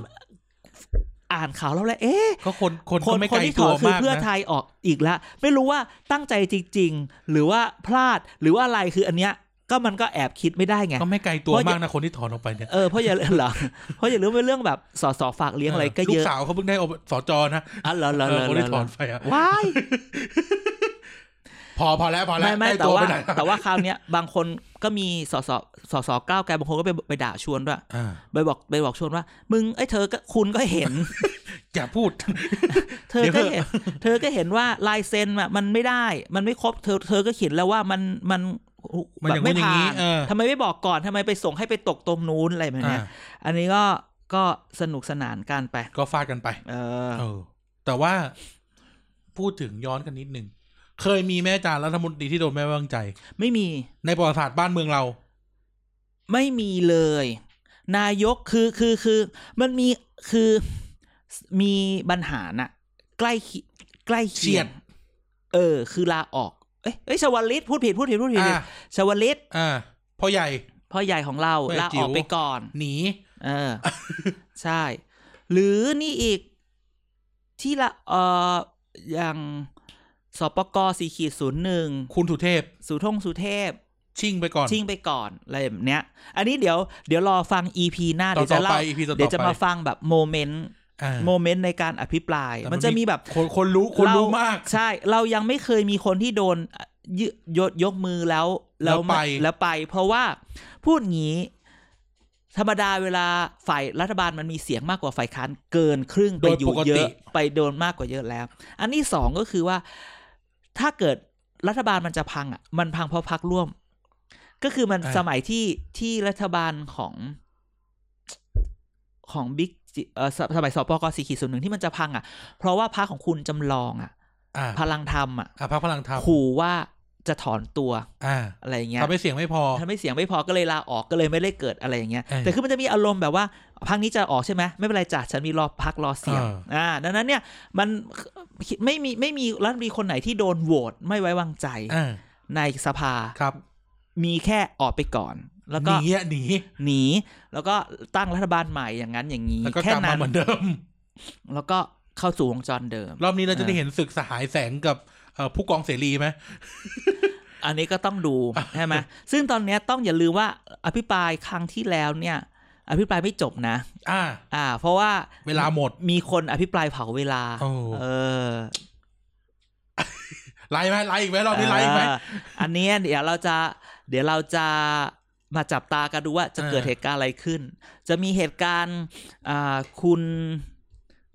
อ่านข่าวแล้วแหละเอ๊ะก็คนคนคก็นไม่คนไกลที่ถตัอวนคือมากเพื่อนะไทยออกอีกแล้วไม่รู้ว่าตั้งใจจริง ๆ หรือว่าพลาดหรือว่าอะไรคืออันเนี้ยก็มันก็แอบคิดไม่ได้ไงก็ไม่ไกลตัวเพราะมากนะคนที่ถอนออกไปเนี่ยเออเพราะอย่าเหรอเพราะอย่าลืมเป็นเรื่องแบบสอสอฝากเลี้ยงอะไรก็ลูเยกอะสาวเขาเพิ่งได้อบสจนะอ๋อเหรอเหรอเอเหรออคนเหรที่ถออนไปอะว้ายพอพอแล้วพอแล้วไม่ไม่ใกล้แต่ตัวว่าไปไหนอยแต่ว่าคราวเนี้ยบางคน ก็มีสอสอสอสอก้าวไกลบางคนก็ไปไปด่าชวนด้วยอ่าไปบอกไปบอกชวนว่า มึงไอ้ยเธอก็คุณก็เห็น อย่าพูด เธอเดี๋ยวก็เถอะเห็น เธอก็เห็นว่าลายเซ็นอะมันไม่ได้ มันไม่ครบ เธอเธอก็เขียนแล้วว่ามันมันมันอย่างไม่นู้นอย่างผ่านี้นเออทำไมไม่บอกก่อนทำไมไปส่งให้ไปตกตรงนู้นอะไรแบบอ่าเนี้ยอันนี้ก็ก็สนุกสนานกันไป ก็ฟาดกันไป เออเออแต่ว่าพูดถึงย้อนกันนิดหนึ่ง เคยมีแม่จารรัฐมนตรีที่โดนไม่ไว้วางใจ ไม่มี ในประวัติศาสตร์บ้านเมืองเรา ไม่มีเลย นายกคือคือคือมันมีคือมีปัญหาน่ะใกล้เคีใกล้เคียงเฉียด เออ คือลาออกเอ้ยเอ้ยชวลิตพูดผิดพูดผิดพูดผิดอ่า ชวลิตอ่าพ่อใหญ่ พ่อใหญ่ของเราแม่ลาจิ๋อวอกไปก่อน หนี เออ ใช่ หรือนี่อีกที่ละเอ่ออย่าง สปกสี่ขีดศูนย์หนึ่งคุณสุเทพ สุทงสุเทพ ชิ่งไปก่อน ชิ่งไปก่อนอะไรแบบเนี้ย อันนี้เดี๋ยวเดี๋ยวรอฟัง EP หน้าต่อเดี๋ยวจะต่อเล่าไป EP ต่อๆเดี๋ยวจะไปมาฟังแบบโมเมนต์อ่าโมเมนต์ในการอภิปรายแต่มันจะมีแบบคนคนรู้คนรู้มาก ใช่ เรายังไม่เคยมีคนที่โดนยยกยกมือแล้วแล้วไปแล้วไป เพราะว่าพูดงี้ธรรมดาเวลาฝ่ายรัฐบาลมันมีเสียงมากกว่าฝ่ายค้านเกินครึ่งไปอยู่เยอะไปโดนมากกว่าเยอะแล้ว อันที่สองก็คือว่า ถ้าเกิดรัฐบาลมันจะพังอะ มันพังเพราะพักร่วม ก็คือมันสมัยที่ที่รัฐบาลของของบิ๊กเอ่อสสมัยสปกสี่ขีดศูนย์หนึ่งที่มันจะพังอะ เพราะว่าพรรคของคุณจำลองอะอ่าพลังธรรมอะอ่าพรรคพลังธรรมขู่ว่าจะถอนตัวอ่าอะไรอย่างเงี้ยทำให้เสียงไม่พอทำให้เสียงไม่พอก็เลยลาออกก็เลยไม่ได้เกิดอะไรอย่างเงี้ยเออแต่คือมันจะมีอารมณ์แบบว่า พักนี้จะออกใช่ไหมไม่เป็นไรจ้ะฉันมีรอพักรอเสียงเอออ่อ่าดังนั้นเนี่ยมันไม่มีไม่มีรัฐมนตรีคนไหนที่โดนโหวตไม่ไว้วางใจอ่าในสภาครับ มีแค่ออกไปก่อน แล้วหก็นีอะหนีหนีแล้วก็ตั้งรัฐบาลใหม่อย่างนั้นอย่างนี้แล้วก็แค่กลับมานั้นเหมือนเดิม แล้วก็เข้าสู่วงจรเดิม รอบนี้เราจะได้เออเห็นศึกสหายแสงกับเอ่อผู้กองเสรีไหมอันนี้ก็ต้องดูใช่ไหมซึ่งตอนเนี้ยต้องอย่าลืมว่าอภิปรายครั้งที่แล้วเนี่ย อภิปรายไม่จบนะ อ่า อ่า เพราะว่าเวลาหมดมีคนอภิปรายเผาเวลาโอ้เออไล่ไหมไล่อีกไหมรอบนี้ไล่อีกไหมเอออันเนี้ยเดี๋ยวเราจะ เดี๋ยวเราจะมาจับตากันดูว่าจะเกิดเออเหตุการณ์อะไรขึ้น จะมีเหตุการณ์อ่าคุณ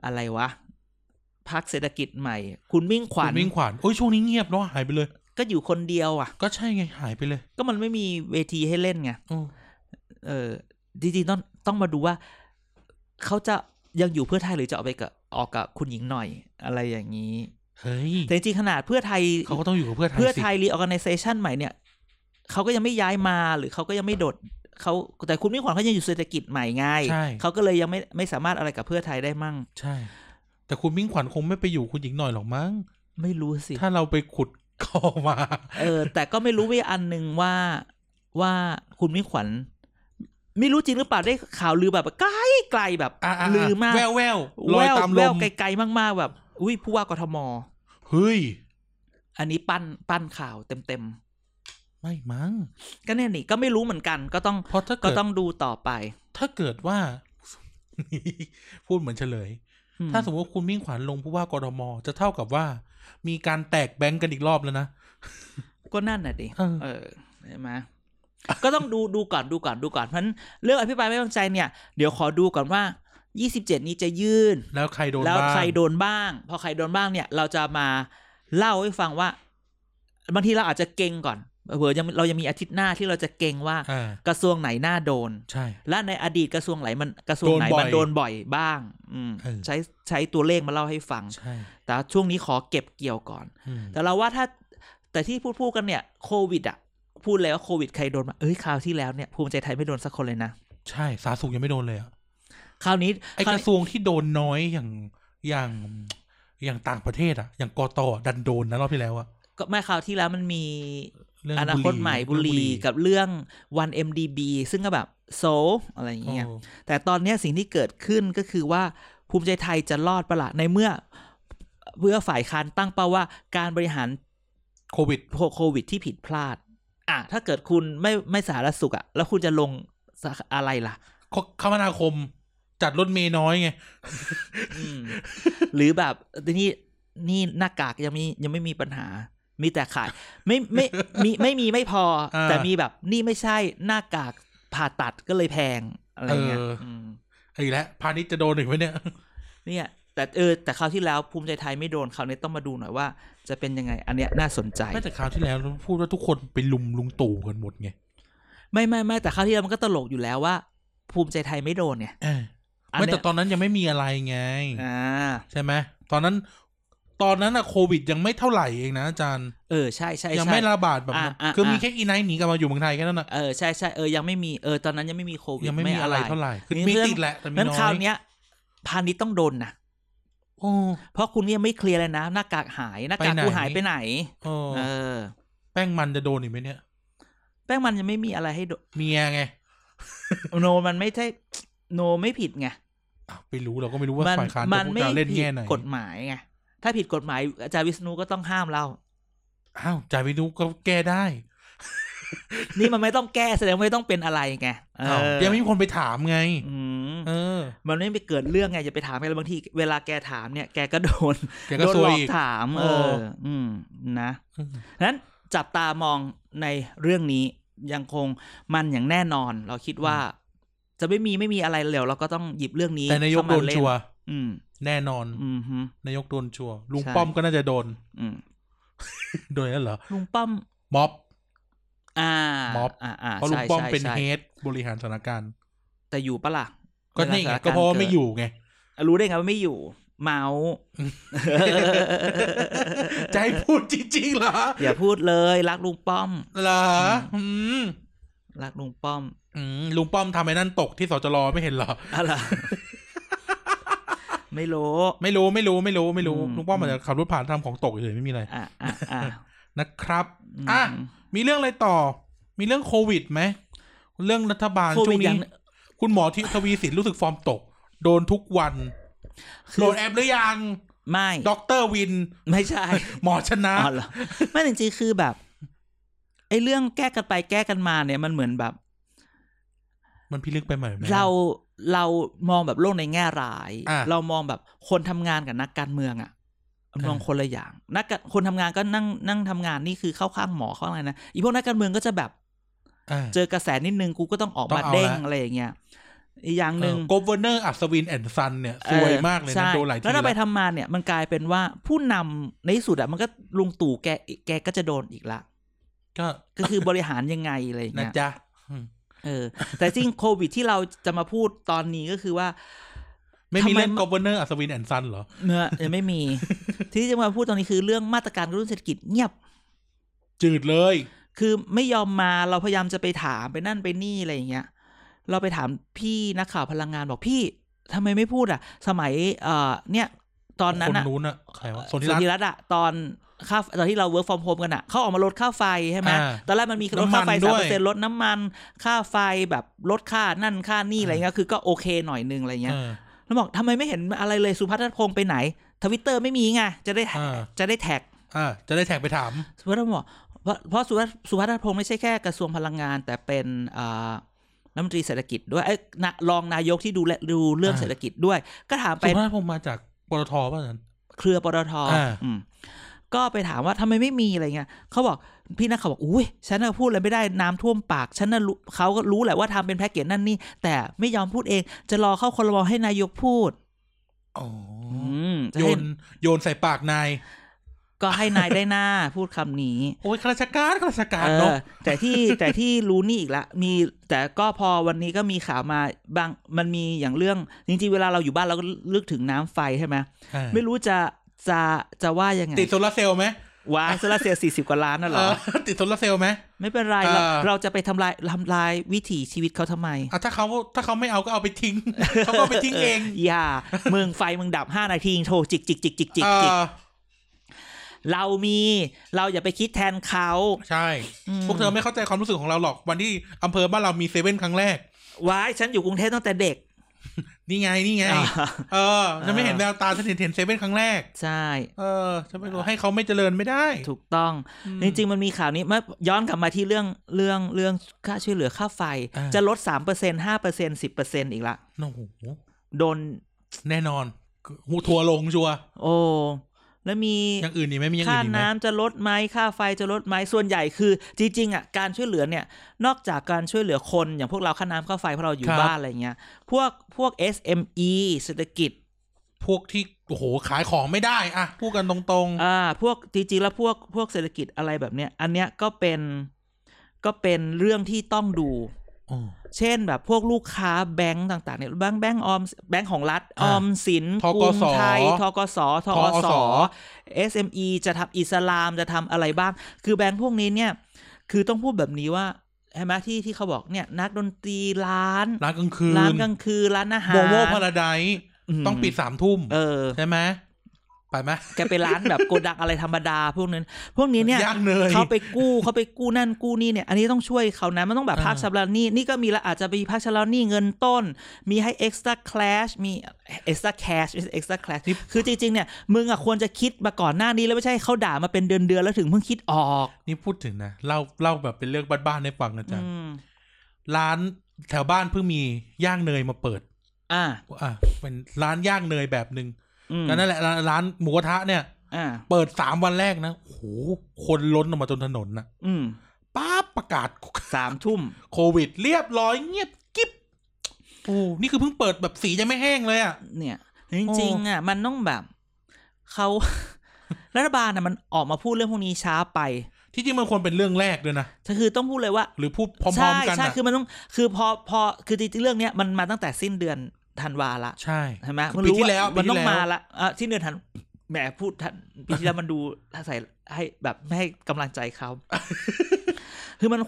อะไรวะพักเศรษฐกิจใหม่ คุณมิ่งขวัญคุณมิ่งขวัญโอ้ยช่วงนี้เงียบเนาะหายไปเลย ก็อยู่คนเดียวอะ ก็ใช่ไงหายไปเลย ก็มันไม่มีเวทีให้เล่นไงโอ้เออ จริงๆต้องต้องมาดูว่าเขาจะยังอยู่เพื่อไทยหรือจะออกไปกับออกกับคุณหญิงหน่อยอะไรอย่างนี้เฮ้ยแต่จริงๆขนาดเพื่อไทยเขาก็ต้องอยู่กับเพื่อไทยเพื่อสิไทยรีออ g a แ z เซชันใหม่เนี่ยเขาก็ยังไม่ย้ายมาหรือเขาก็ยังไม่โดดเขาแต่คุณมิ่งขวัญเขายังอยู่เศรษฐกิจใหม่ไงใช่เขาก็เลยยังไม่ไม่สามารถอะไรกับเพื่อไทยได้มั่ง ใช่ แต่คุณมิ่งขวัญคงไม่ไปอยู่คุณหญิงหน่อยหรอกมั้ง ไม่รู้สิ ถ้าเราไปขุดคอมา เออ แต่ก็ไม่รู้ว่าอันหนึ่งว่าว่าคุณมิ่งขวัญ ไม่รู้จริงหรือเปล่าได้ข่าวลือแบบไกลไกลแบบอะอะลือมากแววแววลอแวยวตามลแววมไกลๆมากๆแบบ อุ้ยผู้ว่ากทมเฮ้ย อันนี้ปั้นปั้นข่าวเต็มไม่มั้งๆก็เนี่ยนี่ก็ไม่รู้เหมือนกัน ก็ต้องเพราะถ้าก็เกิดต้องดูต่อไป ถ้าเกิดว่า พูดเหมือนเฉลยอืมถ้าสมมติว่าคุณมิ่งขวัญลงผู้ว่ากรมจะเท่ากับว่า มีการแตกแบงก์กันอีกรอบแล้วนะก็นั่นน่ะดิเออเออใช่ไหม ก็ต้องดูดูก่อนดูก่อนดูก่อนเพราะฉะนั้นเรื่องอภิปรายไม่ไว้วางใจเนี่ยเดี๋ยวขอดูก่อนว่า 27 นี้จะยื่น แล้วใครโดนแล้วบ้างใครโดนบ้าง พอใครโดนบ้างเนี่ย เราจะมาเล่าให้ฟังว่าบางทีเราอาจจะเก่งก่อนเผื่อยังเรายังมีอาทิตย์หน้าที่เราจะเก่งว่าอ่ากระทรวงไหนน่าโดนใช่ และในอดีตกระทรวงไหนมันกระทรวงไหนโดนบ่อยมันโดนบ่อยบ้าง อืมเออใช้ใช้ตัวเลขมาเล่าให้ฟังใช่แต่ช่วงนี้ขอเก็บเกี่ยวก่อนอืมแต่เราว่าถ้าแต่ที่พูดพูดกันเนี่ยโควิดอะ พูดเลยว่าโควิดใครโดนมา เอ้ยคราวที่แล้วเนี่ยภูมิใจไทยไม่โดนสักคนเลยนะ ใช่สาธารณสุขยังไม่โดนเลยอะคราวนี้ไอกระทรวงที่โดนน้อยอย่างอย่างอย่างต่างประเทศอะอย่างกตดันโดนนะรอบที่แล้วอะก็ไม่คราวที่แล้วมันมีเรื่องอนาคตใหม่บุรีกับเรื่อง 1MDB ซึ่งก็แบบโซอะไรอย่างโอ้เงี้ยแต่ตอนเนี้ยสิ่งที่เกิดขึ้นก็คือว่าภูมิใจไทยจะรอดประละในเมื่อเพื่อฝ่ายค้านตั้งเป้าว่าการบริหารโควิดโควิดที่ผิดพลาด อะถ้าเกิดคุณไม่ไม่สาธารณสุขอะแล้วคุณจะลงสาอะไรล่ะคคมนาคมจัดรถเมย์น้อยไงอืมหรือแบบนี่นี่หน้ากากยังมียังไม่มีปัญหา มีแต่ขาย ไม่ไม่มีไม่มีไม่พออ่าแต่มีแบบนี่ไม่ใช่หน้ากากผ่าตัดก็เลยแพงอะไรเงี้ยเอออืมอีกแล้วพาณิชย์จะโดนอีกไหมเนี่ย เนี่ย แต่เออแต่คราวที่แล้วภูมิใจไทยไม่โดนคราวนี้ต้องมาดูหน่อยว่า จะเป็นยังไง อันเนี้ยน่าสนใจไม่แต่คราวที่แล้วเราพูดว่าทุกคนไปลุมลุงตู่กันหมดไงไม่ไม่ไม่แต่คราวที่แล้วมันก็ตลกอยู่แล้วว่า ภูมิใจไทยไม่โดนเนี่ยเอออันไม่เนี้แต่ยตอนนั้นยังไม่มีอะไรไงอ่าใช่ไหมตอนนั้น ตอนนั้นอะโควิดยังไม่เท่าไหร่เองนะอาจารย์เออใช่ใช่ยังใช่ไม่ระบาดแบบนั้นอะอะคือมีอะแค่อีไนท์หนีกลับมาอยู่เมืองไทยแค่นั้นอะเออใช่ใช่เออยังไม่มีเออตอนนั้นยังไม่มีโควิดยังไม่มีอะไรเท่าไหร่คือมีมีเรื่องติดแหละแต่มีนั้นน้อยคราวเนี้ยพาณิชย์ต้องโดนนะโอ้ เพราะคุณยังไม่เคลียร์เลยนะหน้ากากหายหน้ากากไปไหนกูหายไปไหนโอ้เออ แป้งมันจะโดนอีกไหมเนี่ย แป้งมันยังไม่มีอะไรให้โดเมียไงโนมันไม่ใช่โนไม่ผิดไงอ้าวไปรู้เราก็ไม่รู้ว่ามันฝ่ายค้านมัจะพูดไม่จะเล่นผิดแง่ไหนกฎหมายไงถ้าผิดกฎหมายอาจารย์วิษณุก็ต้องห้ามเราอ้าวจ่ายไปดูก็แก้ได้ นี่มันไม่ต้องแก้แสดงว่าไม่ต้องเป็นอะไรไงเออ้าวอยังไม่มีคนไปถามไงอืมเออ มันไม่ไปเกิดเรื่องไงอย่าไปถามแกเลยบางทีเวลาแกถามเนี่ยแกก็โดนแกก็โดนซหวลยอกอีกถามเอเอออ อืมนะอืมนั้นจับตามองในเรื่องนี้ยังคงมันอย่างแน่นอน เราคิดว่า จะไม่มีไม่มีอะไรเร็วเราก็ต้องหยิบเรื่องนี้แต่นายกเข้โดมานเล่ชัวร์อืมแน่นอนอืมฮึนายกโดนชัวร์ลุงใช่ป้อมก็น่าจะโดนอืมโดนแล้วเหรอลุงป้อมม็อบ อ่าม็อบอ่าอ่าเพราะลุงใช่ป้อมใช่เป็นใช่เฮดบริหารสถานการณ์ แต่อยู่ปะล่ะ ก็นี่ไงวลสถนก็เพราะว่ากิดไม่อยู่ไง รู้ได้ไงว่าไม่อยู่ เมาจะให้พูดจริงๆเหรอ อย่าพูดเลยรักลุงป้อม เหรออืมรักลุงป้อม อืมลุงป้อมทำไอ้นั่นตกที่สจรไม่เห็นเหรออะไรไม่รู้ ไม่รู้ไม่รู้ไม่รู้ไม่รู้อืมลุงป้อมอาจจะขับรถผ่านทำของตกเฉยๆไม่มีอะไรอะอะอะนะครับอืมอะ มีเรื่องอะไรต่อ มีเรื่องโควิดไหมเรื่องรัฐบาลโคช่วิวดงอย่านี้งคุณหมอที่ทวีสินรู้สึกฟอร์มตก โดนทุกวันคือโหลดแอปหรือยังไม่ด็อกเตอร์วิน ไม่ใช่ หมอชนะ อ๋อเหรอไม่จริงๆคือแบบไอ้เรื่องแก้กันไปแก้กันมาเนี่ยมันเหมือนแบบ มันพิลึกไปไหมแม่เราเรามองแบบโลกในแง่ร้าย อะ เรามองแบบคนทำงานกับนักการเมืองอะ มองคนละอย่างนักการคนทำงานก็นั่งนั่งทำงานนี่คือเข้าข้างหมอเข้าอะไรนะอีพวกนักการเมืองก็จะแบบอ่าเจอกระแสนิดนึงกูก็ต้องออกต้อมางเอาเด้งละอะไรอย่างเงี้ยอีกอย่างหนึ่ง governor อัศวิน and son เนี่ยสวยมากเลยใช่นะโดนหลายทีแล้วถ้าไปแล้วทำมาเนี่ยมันกลายเป็นว่าผู้นำในที่สุดอะมันก็ลุงตู่แกแกก็จะโดนอีกละ ก็ก็คือบริหารยังไงอะไรอย่างนะเงี้ยจ๊ะอืมเออ แต่จริงโควิดที่เราจะมาพูดตอนนี้ก็คือว่า ไม่มีทำไมเรื่อง governor อัศวิน and son เหรอเมื่อยังไม่มี ที่จะมาพูดตอนนี้คือเรื่องมาตรการกระตุ้นเศรษฐกิจเงียบ จืดเลย คือไม่ยอมมาเราพยายามจะไปถามไปนั่นไปนี่อะไรอย่างเงี้ย เราไปถามพี่นักข่าวพลังงานบอกพี่ทำไมไม่พูดอะ สมัยเอ่อเนี่ย ตอนนั้นคนอะนู้นอะใครวะโซนิสรัตนธิน์รัตน์อะตอนค่าตอนที่เรา work from home กันอะเขาออกมาลดค่าไฟใช่ไหมอ่าตอนแรกมันมีลดค่าไฟน้ำมันสามด้เปวอยร์เซ็นลดน้ำมัน ค่าไฟแบบลดค่านั่นค่านี่อะไรเงี้ยคือก็โอเคหน่อยนึงอะไรเงี้ยเออ แล้วบอกทำไมไม่เห็นอะไรเลยสุพัฒนพงศ์ไปไหนทวิตเตอร์ไม่มีไงจะได้อ่าจะได้แท็กอ่าจะได้แท็กไปถามสุพัฒนพงศ์บอกเพราะเพราะสุพัฒน์สุพัฒนพงศ์ไม่ใช่แค่กระทรวงพลังงาน แต่เป็นอ่ารัฐมนตรีเศรษฐกิจด้วยเอ้ยนะรองนายกที่ดูแลดูเรื่องอ่าเศรษฐกิจด้วย ก็ถามไปสุภาพผมมาจากปตทป่ะนั้นเครือปตทอ่าอืม ก็ไปถามว่าทำไมไม่มีอะไรเงี้ยเขาบอกพี่นักข่าวบอกอุ้ยฉันน่ะพูดอะไรไม่ได้น้ำท่วมปาก ฉันน่ะรู้เขาก็รู้แหละว่าทำเป็นแพ็กเกจนั่นนี่ แต่ไม่ยอมพูดเอง จะรอเข้าคอรมอให้นายกพูดอ๋ออืมจะโยให้นโยนใส่ปากนายก็ให้นายได้หน้าพูดคำนี้ โอ้ยข้าราชการข้าราชการเอเนาะอแต่ที่แต่ที่รู้นี่อีกละมีแต่ก็พอวันนี้ก็มีข่าวมาบางมันมีอย่างเรื่องจริงๆเวลาเราอยู่บ้านเราก็ลึกถึงน้ำไฟใช่ไหมใช่ไม่รู้จะ จะจะว่ายังไงติดโซลาร์เซลล์ไหมว้ายโซลาร์เซลล์สี่สิบกว่าล้านน่ะเหรเอออติดโซลาร์เซลล์ไหมไม่เป็นไรเออเราเราจะไปทำลายทำลายวิถีชีวิตเขาทำไมอะถ้าเขาถ้าเขาไม่เอาก็เอาไปทิ้งเขาก็เอาไปทิ้งเอง อย่ามึงไฟมึงดับห้านาทีโทรจิกจิกจิกจิกจิกเอจิกอเรามีเราอย่าไปคิดแทนเขา ใช่อืมพวกเธอไม่เข้าใจความรู้สึกของเราหรอกวันที่อำเภอบ้านเรามีเซเว่นครั้งแรกว้ายฉันอยู่กรุงเทพตั้งแต่เด็ก นี่ไงนี่ไงอ่าเออฉันไม่เห็นแววตาฉันเห็นเห็นเซเว่นครั้งแรก ใช่ เออฉันไม่รู้ให้เขาไม่เจริญไม่ได้ ถูกต้อง จริง ๆ มันมีข่าวนี้เมื่อย้อนกลับมาที่เรื่องเรื่องเรื่องค่าช่วยเหลือค่าไฟอ่าจะลดสามเปอร์เซ็นต์ห้าเปอร์เซ็นต์สิบเปอร์เซ็นต์อีกละโอ้โหโดนแน่นอนหูทัวร์ลงชัวร์โอ้ แล้วมีอย่างอื่นนี่ไหมมีอย่างค่าอื่นอีกไหมน้ำจะลดไหมค่าไฟจะลดไหมส่วนใหญ่คือ จริงๆอะการช่วยเหลือเนี่ย นอกจากการช่วยเหลือคนอย่างพวกเราค่าน้ำค่าไฟเพราะเราอยู่บ้านอะไรเงี้ย พวกพวก SME เศรษฐกิจ พวกที่โอ้โหขายของไม่ได้อะพูดกันตรงอ่า พวกจริงๆแล้วพวกพวกเศรษฐกิจอะไรแบบเนี้ย อันเนี้ยก็เป็นก็เป็นเรื่องที่ต้องดูๆอ๋อ เช่นแบบพวกลูกค้าแบงก์ต่างๆเนี่ยแบงก์แบงก์ออมแบงก์ของรัฐออ่าอมสินธกรุงสไทยทกสทอทอสส SME จะทำอิสลามจะทำอะไรบ้าง คือแบงก์พวกนี้เนี่ย คือต้องพูดแบบนี้ว่าใช่ไหมที่ที่เขาบอกเนี่ยนักดนตรีร้าน ร้านกลางคืนร้านกลางคืนร้านอาหารโมโมพาราไดซ์มต้องปิดสามทุ่มเออใช่ไหม ไปไหมแกไปร้านแบบโกดังอะไรธรรมดาพวกนั้น พวกนี้เนี่ยย่างเนยเขาไปกู้เขาไปกู้นั่นกู้นี่เนี่ย อันนี้ต้องช่วยเขานะมันต้องแบบอ่าภาคชำระหนี้นี่ก็มีแล้วอาจจะมีภาคชำระหนี้เงินต้น มีให้ extra cash มี extra cash ไม่ใช่ extra cash คือจริงๆเนี่ยมึงอะควรจะคิดมาก่อนหน้านี้แล้วไม่ใช่เขาด่ามาเป็นเดือนๆแล้วถึงเพิ่งคิดออก นี่พูดถึงนะเล่าเล่าแบบเป็นเรื่องบ้านๆให้ฟังนะจ๊ะอืมร้านแถวบ้านเพิ่งมีย่างเนยมาเปิด อ่าอะเป็นร้านย่างเนยแบบหนึ่งอืม ก็นั่นแหละร้านร้านหมูกระทะเนี่ยอ่าเปิดสามวันแรกนะโอ้โหคนล้นออกมาจนถนนนะอืมป้าบประกาศสามทุ่มโควิด เรียบร้อยเงียบกิ๊บโอ้นี่คือเพิ่งเปิดแบบสียังไม่แห้งเลยอะ เนี่ยจริงๆอะ มันต้องแบบเขารัฐบาลอะมันออกมาพูดเรื่องพวกนี้ช้าไป ที่จริงมันควรเป็นเรื่องแรกด้วยนะคือต้องพูดเลยว่า หรือพูดพร้ใช่อมๆกันใช่อะคือมันต้องคือพอพอคือจริงๆเรื่องเนี้ยมันมาตั้งแต่สิ้นเดือน ธันวาละใช่ใช่ไหมคือมันปีรู้ที่แล้วมันต้องปีที่แล้วมาละอะสิ้นเดือนธันแหมพูดทันปีที่แล้วมันดูใส่ให้แบบไม่ให้กำลังใจเขาคือมัน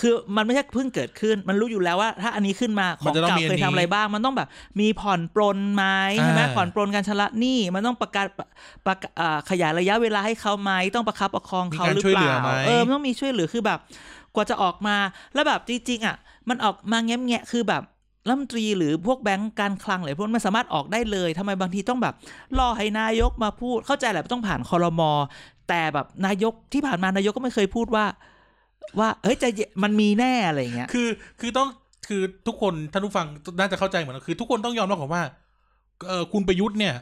คือมันไม่ใช่เพิ่งเกิดขึ้น มันรู้อยู่แล้วว่า ถ้าอันนี้ขึ้นมาขมัอนงจะต้องเก่ามีอันเคยนี้ทำอะไรบ้าง มันต้องแบบ มีผ่อนปลนไหมใช่ไหมอ่าผ่อนปลนการชำระหนี้มันต้องประกาศประกาศอ่าขยายระยะเวลาให้เขาไหมต้องประคับประคองเขาหรือเปล่าเออมันต้องมีช่วยเหลือคือแบบ กว่าจะออกมาแล้วแบบจริงๆอะ มันออกมาแง้มแงะคือแบบ รัฐมนตรีหรือพวกแบงก์การคลังหรือพวกนั้นมันสามารถออกได้เลยทำไมบางทีต้องแบบรอให้นายกมาพูดเข้าใจแหละต้องผ่านคอรมอแต่แบบนายกที่ผ่านมานายกก็ไม่เคยพูดว่า ว่าเฮ้ยใจเย็นมันมีแน่อะไรอย่างเงี้ยคือ คือต้องคือทุกคนท่านผู้ฟังน่าจะเข้าใจเหมือนกันคือ ทุกคนต้องยอมรับก่อนว่าเออคุณประยุทธ์เนี่ย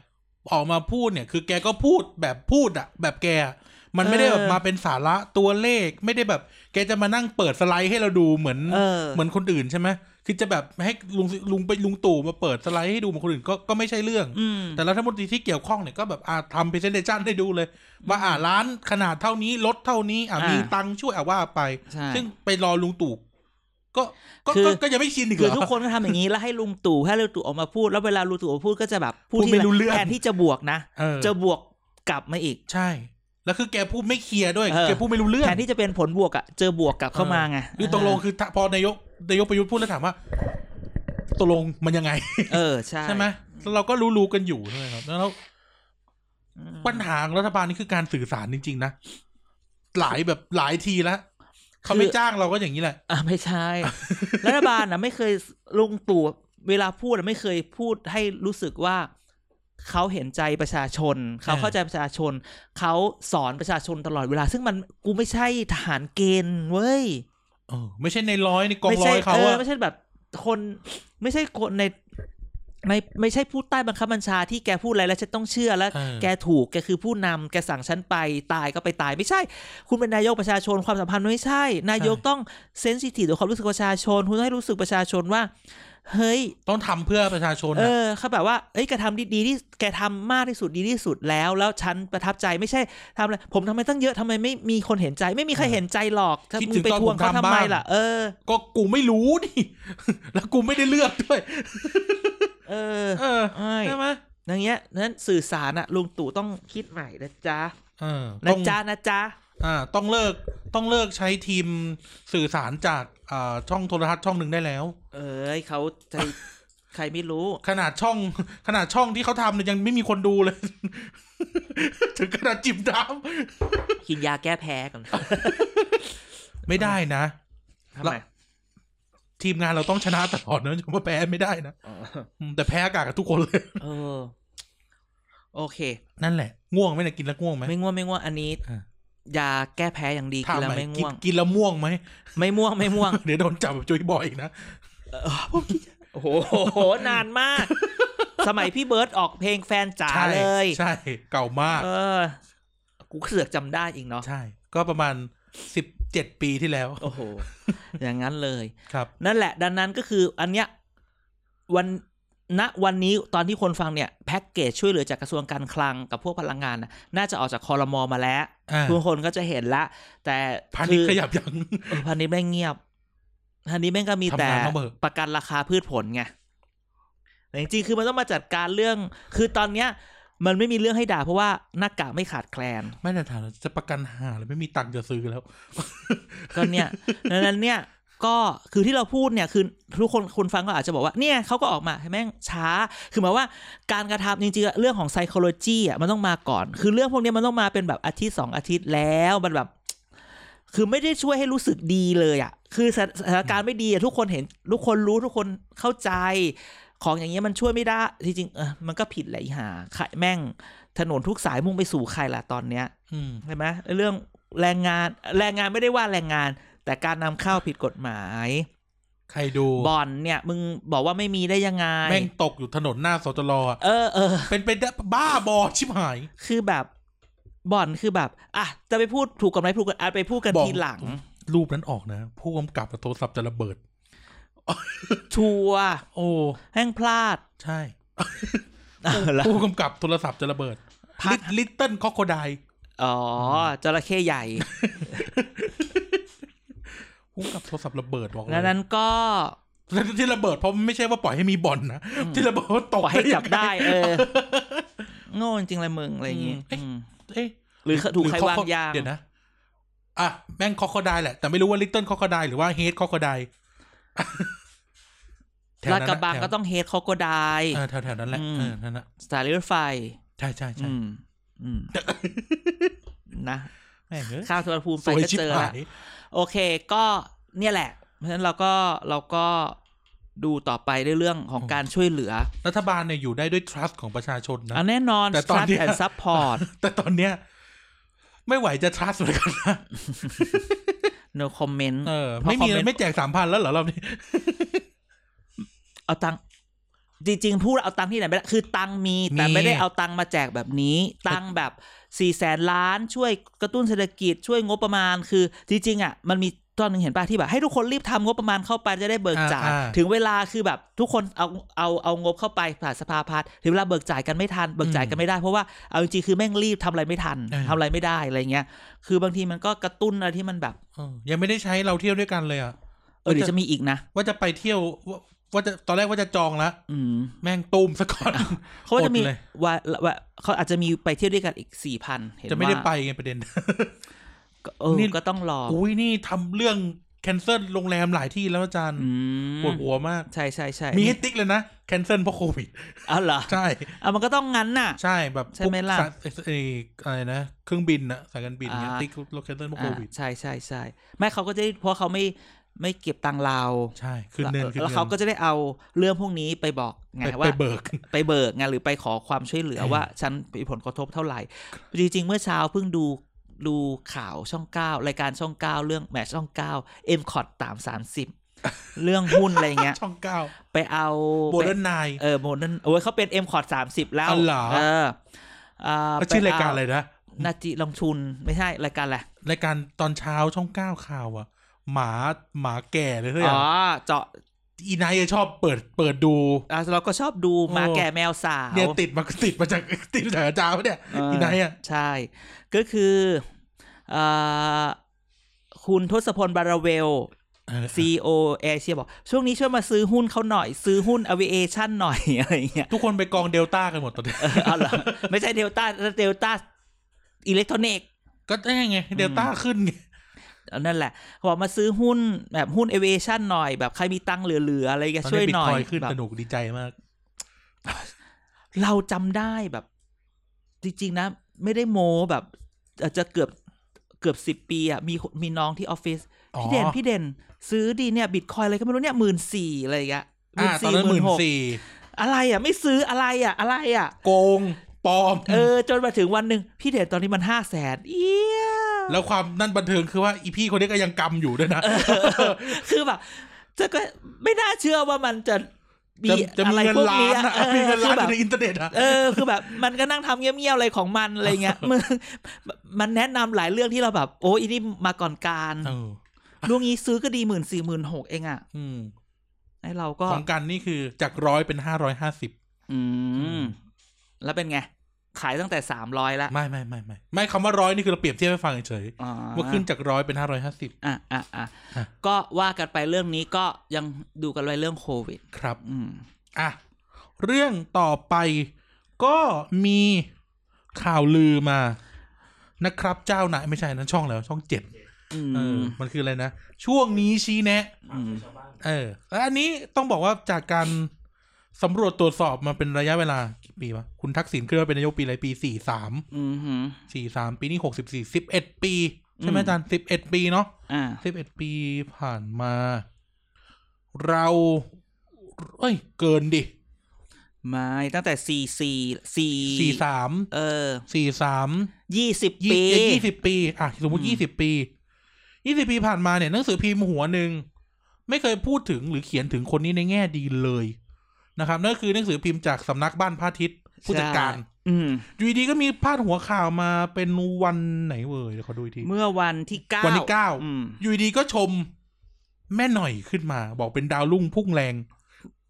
ออกมาพูดเนี่ย คือแกก็พูดแบบพูดอะแบบแกอะมันไม่ได้แบบเออมาเป็นสาระตัวเลข ไม่ได้แบบ แกจะมานั่งเปิดสไลด์ให้เราดูเหมือนเออเหมือนคนอื่นใช่ไหม คือจะแบบให้ลุงลุงไปลุงตู่มาเปิดสไลด์ให้ดูเหมือนคนอื่นก็ก็ไม่ใช่เรื่องอืมแต่รัฐมนตรีที่เกี่ยวข้องเนี่ยก็แบบอ่าทำ presentation ให้ดูเลย ว่าอ่าร้านขนาดเท่านี้ลดเท่านี้อ่าอ่ามีมีตังค์ช่วยอ่าว่าไปใช่ซึ่งไปรอลุงตู่ก็ก็คือก็ก็ยังไม่ชินอีกเหคืรออทุกคนก็ทำอย่างนี้แล้วให้ลุงตู่ให้ลุงตู่ออกมาพูด แล้วเวลาลุงตู่ออกมาพูดก็จะแบบพูดพูดที่ไม่รู้เรื่องแทนที่จะบวกนะเออจะบวกกลับมาอีกใช่แล้วคือแกพูดไม่เคลียร์ด้วยเออแกพูดไม่รู้เรื่องแทนที่จะเป็นผลบวกอะเจอบวกกลับเข้ามาไงคือตกลงคือถ้าพอนายก นายกประยุทธ์พูดแล้วถามว่าตกลงมันยังไง เออใช่ใช่ไหมแล้วเราก็รู้รู้ๆกันอยู่ใช่ไหมครับแล้วอืมปัญหาของรัฐบาลนี่คือการสื่อสารจริง ๆ นะ หลายแบบหลายทีแล้วเขาไม่จ้างเราก็อย่างนี้แหละ อะไม่ใช่ รัฐบาลนะไม่เคยลุงตู่เวลาพูดอะไม่เคยพูดให้รู้สึกว่าเขาเห็นใจประชาชน เขาเข้าใจประชาชน เขาสอนประชาชนตลอดเวลา ซึ่งมันกูไม่ใช่ทหารเกณฑ์เว้ย เออไม่ใช่ในร้อยในกองไม่ร้ใช่อยเขาเอออะไม่ใช่แบบคนไม่ใช่คนในไม่ไม่ใช่ผู้ใต้บังคับบัญชาที่แกพูดอะไรแล้วฉันต้องเชื่อแล้วเออแกถูกแกคือผู้นำแกสั่งฉันไปตายก็ไปตายไม่ใช่ คุณเป็นนายกประชาชนความสัมพันธ์ไม่ใช่ นายกต้องเซนซิทีฟต่อความรู้สึกประชาชน คุณต้องให้รู้สึกประชาชนว่า เฮ้ย ต้องทำเพื่อประชาชน เอนะอเขาแบบว่าเอ้ยแกทำดีดีที่แกทำมากที่สุดดีที่สุดแล้ว แล้วฉันประทับใจไม่ใช่ทำอะไรผมทำไมตั้งเยอะทำไมไม่มีคนเห็นใจ ไม่มีใครเห็นใจหรอกถ้ามึงไปทวงเขาทำไมล่ะเออ ก็กูไม่รู้นี่แล้วกูไม่ได้เลือกด้วย เออเออใช่ใช่ไหมอย่างเงี้ยนั้นสื่อสารอะลุงตู่ต้องคิดใหม่นะจ๊ะเออนะต้องจ๊ะนะจ๊ะ อ่าต้องเลิกต้องเลิกใช้ทีมสื่อสารจากอ่าช่องโทรทัศน์ช่องหนึ่งได้แล้ว เอ้ยเขาใจใครไม่รู้ ขนาดช่อง ขนาดช่องที่เขาทำเนี่ยยังไม่มีคนดูเลย ถึงขนาดจิบน้กินยาแก้แพ้ก่อนำไม่ได้นะ ทำไมทีมงานเราต้องชนะตลอดนะจะมาแพ้ไม่ได้นะเอออืมแต่แพ้อากาศกับทุกคนเลย เออ โอเค นั่นแหละ ง่วงไหมเนี่ยกินแล้วง่วงไหม ไม่ง่วงไม่ง่วงอันนี้ อะ ยาแก้แพ้อย่างดีถากินมแล้วหน่อยไม่กินง่วง กินแล้วม่วงไหม ไม่ม่วงไม่ม่วง เดี๋ยวโดนจับแบบจุยบอยอีกนะโอ้โหโห นานมาก สมัยพี่เบิร์ดออกเพลงแฟนจ๋าใช่เลย ใช่ เก่ามาก เออ กูเสือกจำได้อีกเนาะ ใช่ ก็ประมาณสิบเจ็ดปีที่แล้ว โอ้โห อย่างนั้นเลย ครับ นั่นแหละ ดังนั้นก็คือ อันเนี้ย วัน ณวันนี้ตอนที่คนฟังเนี่ยแพ็กเกจช่วยเหลือจากกระทรวงการคลังกับพวกพลังงาน น่ะน่าจะออกจากคอรมอมาแล้วอ่าทุกคนก็จะเห็นละ แต่พาณิชย์ขคือยับยังเออพาณิชย์ไม่งเงียบพาณิชย์แม่งก็มีทำงานแต่เขาเบิกประกันราคาพืชผลไงแต่จริงๆคือมันต้องมาจัดการเรื่อง คือตอนเนี้ย มันไม่มีเรื่องให้ด่าเพราะว่าหน้ากากไม่ขาดแคลน ไม่แต่ถามจะประกันหาเลยไม่มีตังค์จะซื้อแล้ว ก็เนี่ยดังนั้นเนี่ย ก็คือที่เราพูดเนี่ยคือทุกคนคนฟังก็อาจจะบอกว่าเนี่ยเขาก็ออกมาให้แม่งช้า คือหมายว่าการกระทำจริงๆเรื่องของ psychology อะมันต้องมาก่อน คือเรื่องพวกนี้มันต้องมาเป็นแบบอาทิตย์สองอาทิตย์แล้วมันแบบ คือไม่ได้ช่วยให้รู้สึกดีเลยอะ คือสถานการณ์ไม่ดีอะทุกคนเห็นทุกคนรู้ทุกคนเข้าใจ ของอย่างเงี้ยมันช่วยไม่ได้จริงๆเออมันก็ผิดแหละอ้ห่าขายแม่ง ถนนทุกสายมุ่งไปสู่ใครล่ะตอนเนี้ยใช่ไหมเรื่องแรงงานแรงงานไม่ได้ว่าแรงงาน แต่การนำเข้าผิดกฎหมาย ใครดูบ่อนเนี่ย มึงบอกว่าไม่มีได้ยังไง แม่งตกอยู่ถนนหน้าสตลอะเออเออเป็นไปได้บ้าบอชิบหาย คือแบบบ่อนคือแบบอะจะไปพูดถูกกับไม่ถูกกันอาจไปพูดกันบอกทีหลัง รูปนั้นออกนะ ผู้กำกับกับโทรศัพท์จะระเบิด ชัวร์โอ้แห้งพลาด ใช่เอาละผู้กำกับโทรศัพท์จะระเบิดพักลิตเติ้ลคอโคไดอ๋อจระเข้ใหญ่ ผู้กำกับโทรศัพท์ระเบิดบอกเลยดังนั้นก็แล้วที่ระเบิดเพราะไม่ใช่ว่าปล่อยให้มีบ่อนนะที่ระเบิดเพราะตกปล่อยให้จับได้ยังงเออโง่จริงๆเลยมึงอะไรอย่างงี้อืมเอ๊ะอืมหรือถูกใครอวางยางเดี๋ยวนะอะแม่ง crocodile แหละ แต่ไม่รู้ว่า little crocodile หรือว่า head crocodile ลาดกระบังก็ต้อง head crocodile เออแถวแถวนั้นแหละอืมเออนั่นแหละสถานีรถไฟ ใช่ใช่ใช่อืมอืมนะแม่งเอ้ยข้าวสุวรรณภูมิสไปวยก็ชิบเจอหาละย โอเคก็เนี่ยแหละ เพราะฉะนั้นเราก็เราก็ดูต่อไปในเรื่องของการช่วยเหลือ รัฐบาลเนี่ยอยู่ได้ด้วย trust ของประชาชนนะอันแน่นอน แต่ตอนเนี้ย trust and support แต่ตอนเนี้ยไม่ไหวจะ trust เหมือนกันนะ no comment เออเพราะไม่มี comment ไม่แจกสามพันแล้วเหรอเรานี่เอาตังค์จริงๆพูดเอาตังค์ที่ไหนไม่ได้คือตังค์มีแต่มีไม่ได้เอาตังค์มาแจกแบบนี้ ตังค์แบบ สี่แสนล้านช่วยกระตุ้นเศรษฐกิจช่วยงบประมาณ คือจริงๆอะมันมีตอนหนึ่งเห็นป่ะที่แบบให้ทุกคนรีบทำงบประมาณเข้าไปจะได้เบิกจ่ายอ่าอ่าถึงเวลาคือแบบทุกคนเอาเอาเอางบเข้าไปผ่านสภาพัฒน์ถึงเวลาเบิกจ่ายกันไม่ทันเบิกจ่ายกันไม่ได้เพราะว่าเอาจริงๆคือแม่งรีบทำอะไรไม่ทันเออทำอะไรไม่ได้อะไรเงี้ย คือบางทีมันก็กระตุ้นอะไรที่มันแบบเออยังไม่ได้ใช้เราเที่ยวด้วยกันเลยอะเออเดี๋ยวจะมีอีกนะ ว่าจะไปเที่ยว ว่าว่าจะตอนแรกว่าจะจองแล้วอืมแม่งตูมซะก่อนเขาก็จะมีอดเลยว่าว่าเขาอาจจะมีไปเที่ยวด้วยกันอีกสี่พันเห็นจะไม่ได้ว่าไปไงประเด็นก็เออนี่ก็ต้องรออุ้ยนี่ทำเรื่องแคนเซิลโรงแรมหลายที่แล้วอาจารย์อืมปวดหัวมาก ใช่ใช่ใช่มีให้ติ๊กเลยนะ cancel เพราะโควิดเอาเหรอ ใช่เอามันก็ต้องงั้นน่ะ ใช่แบบใช่ไหมล่ะพวกสายไอ้อะไรนะ เครื่องบินอะสายการบินเนี่ยอ่าติ๊ก location เพราะโคอ่าวิด ใช่ใช่ใช่ไม่เขาก็จะได้เพราะเขาไม่ ไม่เก็บตังค์เราใช่คือเนินคือแล้วเนินเขาก็จะได้เอาเรื่องพวกนี้ไปบอกไงไปว่าไปเบิกไปเบิกไงหรือไปขอความช่วยเหลือเออว่าฉันมีผลกระทบเท่าไหร่ จริง ๆ เมื่อเช้าเพิ่งดูดูข่าวช่องเก้ารายการช่องเก้าเรื่องแหมช่องเก้าเอ็มคอร์ดตามสามสิบเรื่องหุ้นอะไรเงี้ย ช่องเก้าไปเอาโบเดิร์นไนเออโมเดิร์นโอ้ยเขาเป็นเอ็มคอร์ดสามสิบแล้วอ๋อเหรอเอออ่าแล้วชื่อรายการอะไรนะนาจิลงทุนไม่ใช่รายการอะไรรายการตอนเช้าช่องเก้าข่าวอะ หมาหมาแก่เลยเท่าไหร่อ๋อเจาะอีไนท์ชอบเปิดเปิดดูอะเราก็ชอบดูหมาโอ้แก่แมวสาวเนี่ยติดมาติดมาจากติดมาจากอาจารย์ปะเนี่ยเอออีไนท์อะใช่ ก็คืออ่าคุณทศพลแบเลเว็ลด์เออ CEO เอเชียบอก ช่วงนี้ช่วยมาซื้อหุ้นเขาหน่อย ซื้อหุ้น aviation หน่อยอะไรอย่างเงี้ยทุกคนไปกองเดลต้ากันหมดตอนนี้เออเอาเหรอไม่ใช่เดลต้าเดลต้าอิเล็กทรอนิกส์ก็ได้ไงเดลต้าขึ้นไง นั่นแหละเขาบอกมาซื้อหุ้นแบบหุ้น aviation หน่อยแบบใครมีตังค์เหลือๆอะไรก็ตอนช่วยนี้บิหตน่อคยอยขึ้นแบบสนุกดีใจมาก เราจำได้แบบ จริง ๆ นะ ไม่ได้โม้แบบอาจจะเกือบเกือบสิบปีอะมีมีน้องที่ออฟฟิศอ๋อพี่เด่นพี่เด่น ซื้อดีเนี่ยบิตคอยอะไรก็ไม่รู้เนี่ยหมื่นสี่อะไรอย่างเงี้ยอ่าตอนนั้นหมื่นหกสี่อะไรอะ ไม่ซื้ออะไรอะ อะไรอะ โกง ปลอม เออ จนมาถึงวันหนึ่งพี่เด่นตอนนี้มันห้าแสนเอี้ยแล้วความนั่นบันเทิงคือว่าอีพี่คนนี้ก็ยังกำอยู่ด้วยนะคือแบบจะก็ไม่น่าเชื่อว่ามันจะมีจะจะมีอะไรเงินพวกล้านี้นอะนะเออมีเงินล้านคืออแบบยู่ในอินเทอร์เน็ตอะเออคือแบบ มันก็นั่งทำเงี้ยบๆอะไรของมันอะไรเงี้ยมึงมันแนะนำหลายเรื่องที่เราแบบ โอ้ยนี่มาก่อนการเออลูกนี้ซื้อก็ดีหมื่นสี่หมื่นหกเองอะอืมไอเราก็ของกันนี่คือจากร้อยเป็นห้าร้อยห้าสิบอืม แล้วเป็นไง ขายตั้งแต่สามร้อยละไม่ไม่ไม่ไม่ไม่คำว่าร้อยนี่คือเราเปรียบเทียบให้ฟังเฉยอ๋อๆว่าขึ้นจากร้อยเป็นห้าร้อยห้าสิบอะอะอะอะก็ว่ากันไปเรื่องนี้ก็ยังดูกันไปเรื่องโควิด ครับ อืมอะเรื่องต่อไปก็มีข่าวลือมานะครับ เจ้าไหนายไม่ใช่นั้นช่องแล้ว ช่องเจ็ดอืเออมมันคืออะไรนะ ช่วงนี้ชี้แนะอืมเออแล้วอันนี้ต้องบอกว่าจากการสำรวจตรวจสอบมาเป็นระยะเวลา กี่ปีวะคุณทักษิณขึ้นมาเป็นนายกปีอะไรปีสี่สามอืมหืมสี่สามปีนี้หกสิบสี่สิบเอ็ดปี ใช่ไหมอืมอาจารย์สิบเอ็ดปีเนาะอ่าสิบเอ็ดปีผ่านมา เรา เอ้ย เกินดิไม่ตั้งแต่สี่สี่สี่สี่สามเออสี่สามยี่สิบยี่ปียี่สิบปี อะ สมมติอืมยี่สิบปียี่สิบปีผ่านมาเนี่ยหนังสือพิมพ์หัวหนึ่ง ไม่เคยพูดถึงหรือเขียนถึงคนนี้ในแง่ดีเลย นะครับนั่นก็คือหนังสือพิมพ์จากสำนักบ้านพระอาทิตย์ผู้จัดการใช่อืมอยู่ดีๆก็มีพาดหัวข่าวมาเป็นวันไหนเว้ยเดี๋ยวขอดูอีกที เมื่อวันที่เก้าวันที่เก้าอืมอยู่ดีๆก็ชมแม่หน่อยขึ้นมา บอกเป็นดาวรุ่งพุ่งแรง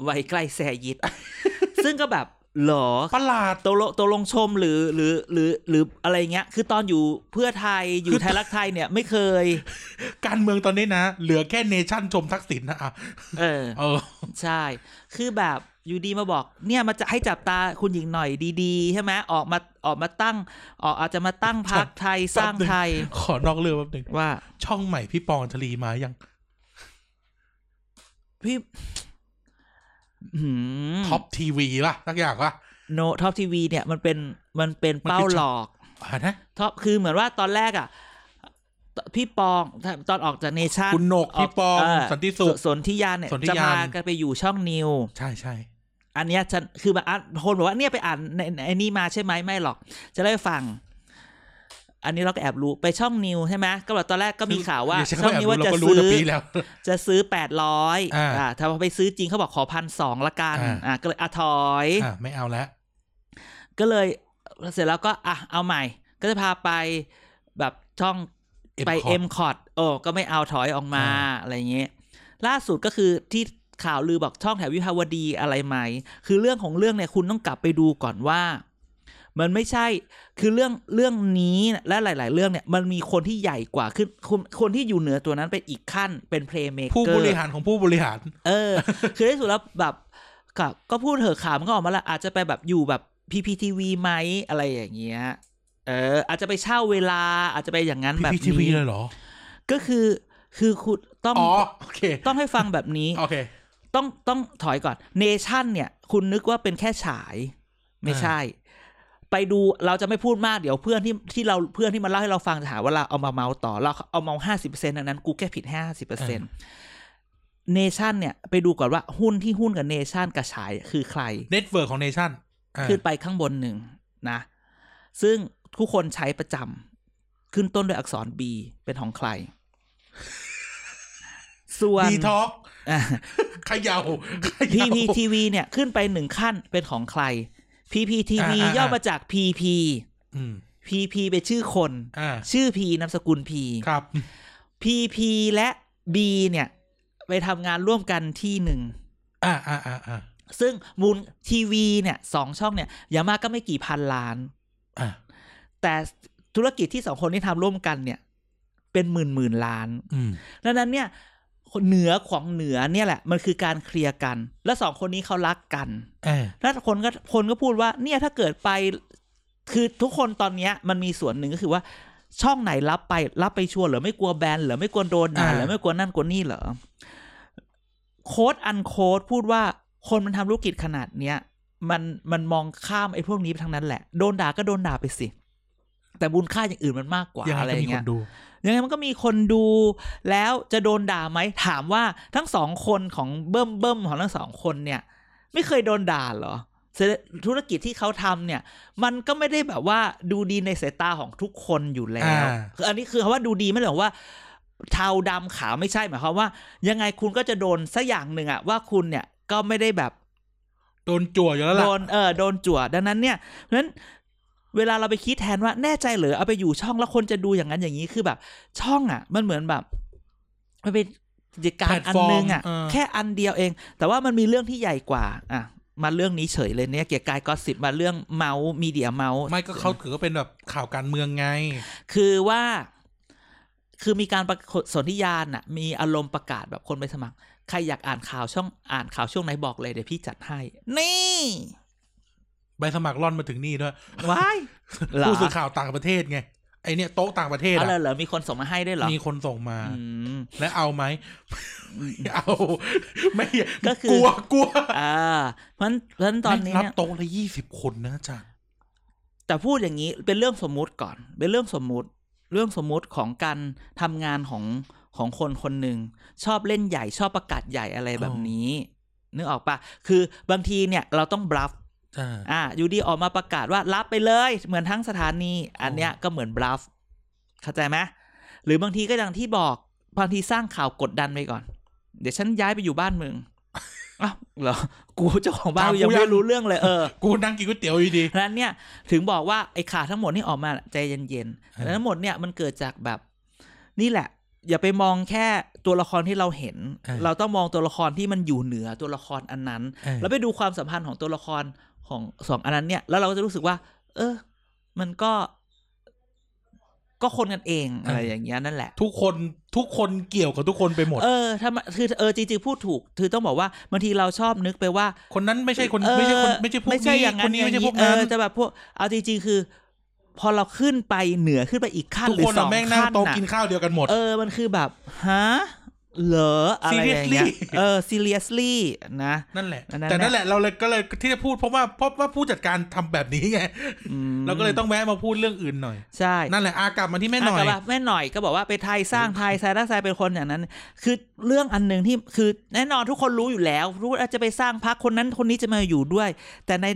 วัยใกล้แสยิด ซึ่งก็แบบเหรอประหลาดตกลงตกลงชมหรือหรือหรือหรืออะไรเงี้ย คือตอนอยู่เพื่อไทยอยู่คือไทยรักไทยเนี่ยไม่เคย การเมืองตอนนี้นะ เหลือแค่เนชั่นชมทักษิณนะอะเออเออใช่ คือแบบ อยู่ดีมาบอกเนี่ยมาจะให้จับตาคุณหญิงหน่อยดีๆใช่ไหมออกมาออกมาตั้ง ออกอาจจะมาตั้งพรรคไทยสร้างไทย ขอนอกเรื่องแป๊บหนึงว่า ช่องใหม่พี่ปองชลีมายังพี่หืมท็อปทีวีป่ะสักอย่างป่ะ no ท็อปทีวีเนี่ยมันเป็นมันเป็นมันคือเป้าหลอกอ่านะท็อปคือเหมือนว่าตอนแรกอะพี่ปองตอนออกจากเนชั่นคุณโหนกพี่ปองเสันติสุขสนธิยานเนี่ยสนธิจะยานพากันไปอยู่ช่องนิว ใช่ใช่ อันเนี้ยฉันคือแบบอะคนบอกว่าเนี่ยไปอ่านในในไอ้นี่มาใช่ไหมไม่หรอก จะได้ฟัง อันนี้เราก็แอบรู้ไปช่องนิวใช่ไหมก็แบบตอนแรกก็มีข่าวว่าเดี๋ยฉันช่องก็นี้ว่าแอบจะรู้เราก็รู้ซื้อแต่ปีแล้วจะซื้อแปดร้อยอ่าอ่าถ้าพอไปซื้อจริงเขาบอกขอพันสองละกันอ่าอ่าก็เลยอะถอยอะไม่เอาแล้วก็เลยเสร็จแล้วก็อะเอาใหม่ ก็จะพาไปแบบช่อง M ไป Cot เอ็มคอร์ดโอ้ก็ไม่เอาถอยออกมาอ่าอะไรเงี้ยล่าสุดก็คือที่ ข่าวลือบอกช่องแถววิภาวดีอะไรไหม คือเรื่องของเรื่องเนี่ยคุณต้องกลับไปดูก่อนว่า มันไม่ใช่ คือเรื่องเรื่องนี้และหลาย ๆ เรื่องเนี่ยมันมีคนที่ใหญ่กว่าขึ้นคนคนที่อยู่เหนือตัวนั้นเป็นอีกขั้นเป็น playmaker ผู้บริหารของผู้บริหาร เออ คือที่สุดแล้วแบบก็ก็พูดเถอะข่าวมันก็ออกมาแล้วอาจจะไปแบบอยู่แบบพีพีทีวีไหมอะไรอย่างเงี้ย เออ อาจจะไปเช่าเวลาอาจจะไปอย่างนั้นพีแบบพีทีวีนี้เลยเหรอ ก็คือคือคุณต้องอ๋อโอเคต้องให้ฟังแบบนี้ โอเค ต้องต้องถอยก่อนเนชั่นเนี่ย คุณนึกว่าเป็นแค่ฉายไม่ใช่ ไปดูเราจะไม่พูดมากเดี๋ยวเพื่อนที่ที่เราเพื่อนที่มาเล่าให้เราฟังจะหาว่าเราเอามาเมาส์ต่อเราเอาเมาห้าสิบเปอร์เซ็นต์ดังนั้นกูแค่ผิดห้าสิบเปอร์เซ็นต์เนชั่นเนี่ย ไปดูก่อนว่าหุ้นที่หุ้นกับเนชั่นกับฉายคือใครเน็ตเวิร์กของเนชั่นขึ้นไปข้างบนหนึ่งนะ ซึ่งทุกคนใช้ประจำขึ้นต้นด้วยอักษร B เป็นของใคร ส่วนดีท็อกอะ ขยาวขพียาวพีทีวีเนี่ยขึ้นไปหนึ่งขั้นเป็นของใคร PPTV อ่าอ่าย่อมาจาก PP อืม PP เป็นชื่อคนอ่าชื่อ P นามสกุล P ครับ PP และ B เนี่ย ไปทำงานร่วมกันที่หนึ่งอ่าอ่าอ่าอ่าซึ่งมูลทีวีเนี่ยสองช่องเนี่ยอย่างมากก็ไม่กี่พันล้านอ่าแต่ธุรกิจที่สองคนที่ทำร่วมกันเนี่ย เป็นหมื่นหมื่นล้านอืมดังนั้นเนี่ย เหนือของเหนือเนี่ยแหละ มันคือการเคลียร์กัน และสองคนนี้เขารักกันเออแล้วคนก็คนก็พูดว่าเนี่ยถ้าเกิดไปคือทุกคนตอนเนี้ยมันมีส่วนหนึ่งก็คือว่าช่องไหนรับไปรับไปชัวร์เหรือไม่กลัวแบนเหรือไม่กลัวโดนด่าเหรือไม่กลัวนั่นกลัวนี่เหรอโค้ดอันโค้ดพูดว่าคนมันทำธุรกิจขนาดเนี้ยมันมันมองข้ามไอ้พวกนี้ไปทั้งนั้นแหละ โดนด่าก็โดนด่าไปสิ แต่บุญค่าอย่างอื่นมันมากกว่ายังไงอะไรก็อมีย่างคเงี้นยดูยังไงมันก็มีคนดูแล้วจะโดนด่าไหมถามว่าทั้งสองคนของเบิ้มเบิ้มของทั้งสองคนเนี่ย ไม่เคยโดนด่าเหรอเศรษฐธุรกิจที่เขาทำเนี่ย มันก็ไม่ได้แบบว่าดูดีในสายตาของทุกคนอยู่แล้วอ่าคืออันนี้คือคำว่าดูดีไม่ได้หมายความว่าเทาดำขาวไม่ใช่หมายความว่า ยังไงคุณก็จะโดนสักอย่างหนึ่งอะว่าคุณเนี่ยก็ไม่ได้แบบ โดนจั่วอยู่แล้วโดล่ะนเออโดนจั่วดังนั้นเนี่ยเพราะฉะนั้น เวลาเราไปคิดแทนว่าแน่ใจเหรอเอาไปอยู่ช่องแล้วคนจะดูอย่างนั้นอย่างนี้คือแบบ ช่องอะ มันเหมือนแบบมันเป็นกิจการอันนึงอะแพลตฟอร์มเออแค่อันเดียวเอง แต่ว่ามันมีเรื่องที่ใหญ่กว่า อะมาเรื่องนี้เฉยเลยเนี่ยเกี่ยวกับกายก็สิบมาเรื่องเมาส์มีเดียเมาส์ไม่ก็เขาถือว่าเป็นแบบข่าวการเมืองไง คือว่า คือมีการประกาศสนธิยานอะ มีอารมณ์ประกาศแบบคนไปสมัคร ใครอยากอ่านข่าวช่องอ่านข่าวช่วงไหนบอกเลยเดี๋ยวพี่จัดให้ นี่ ใบสมัครร่อนมาถึงนี่ด้วยว้ายเหรอผู้สื่อข่าวต่างประเทศไงไอเนี่ยโต๊ะต่างประเทศเอาอะเลยเหรอมีคนส่งมาให้ด้วยเหรอมีคนส่งมาอืมและเอาไหมไม่เอา ไม่ก็คือกลัวกลัวอ่าเพราะฉะนั้นเพราะฉะนั้นตอนนี้รับเนี่ยโต๊ะละยี่สิบคนนะอาจารย์แต่พูดอย่างนี้เป็นเรื่องสมมุติก่อน เป็นเรื่องสมมุติ เรื่องสมมุติของการทำงานของของคนคนหนึ่งชอบเล่นใหญ่ชอบประกาศใหญ่อะไรแบบนี้นึกออกปะคือบางทีเนี่ยเราต้องบลัฟ อ่าอ่าอยู่ดีออกมาประกาศว่ารับไปเลย เหมือนทั้งสถานี อันเนี้ยก็เหมือนบลัฟเข้าใจไหมหรือบางทีก็อย่างที่บอกบางทีสร้างข่าวกดดันไปก่อน เดี๋ยวฉันย้ายไปอยู่บ้านมึงอ้าวเหรอ กูเจ้าของบ้านกูยังไม่รู้เรื่องเลยเออ กูนั่งกินก๋วยเตี๋ยวอยู่ดีเพราะฉะนั้นเนี่ย ถึงบอกว่าไอ้ข่าวทั้งหมดที่ออกมาใจเย็นๆเออแต่ทั้งหมดเนี่ยมันเกิดจากแบบ นี่แหละ อย่าไปมองแค่ตัวละครที่เราเห็น เราต้องมองตัวละครที่มันอยู่เหนือตัวละครอันนั้นเออแล้วไปดูความสัมพันธ์ของตัวละคร ของสองอันนั้นเนี่ย แล้วเราก็จะรู้สึกว่า เออ มันก็ ก็คนกันเองอะไรอย่างเงี้ยนั่นแหละ ทุกคนทุกคนเกี่ยวกับทุกคนไปหมด เออถ้ามันคือเออจริงๆพูดถูก คือต้องบอกว่าบางทีเราชอบนึกไปว่า คนนั้นไม่ใช่คนเออไม่ใช่คนไม่ใช่พวกไม่ใช่นี้อย่างคนั้นนนี้อย่าไม่งใช่พวกเอนั้นอจะแบบพวกเอาจริงๆคือพอเราขึ้นไปเหนือขึ้นไปอีกขั้นทุกหรือคนสออะงแม่งนั่งขั้นโต๊ะน่ะกินข้าวเดียวกันหมด เออ มันคือแบบฮะ เหรออะไรอย่างเงี้ย Seriously เออ seriously นะนั่นแหละอันนั้นแต่นั่นแหละเราเลยก็เลยที่จะพูดเพราะว่าเพราะว่าผู้จัดการทำแบบนี้ไงอืมเราก็เลยต้องแวะมาพูดเรื่องอื่นหน่อย ใช่ นั่นแหละอากลับมาที่แม่หน่อยะก็แบบแม่หน่อยก็บอกว่าไปไทยสร้างไทยไซรักไซเป็นคนอย่างนั้น คือเรื่องอันหนึ่งที่คือแน่นอนทุกคนรู้อยู่แล้ว รู้ว่าจะไปสร้างพักคนนั้นคนนี้จะมาอยู่ด้วย แต่ใน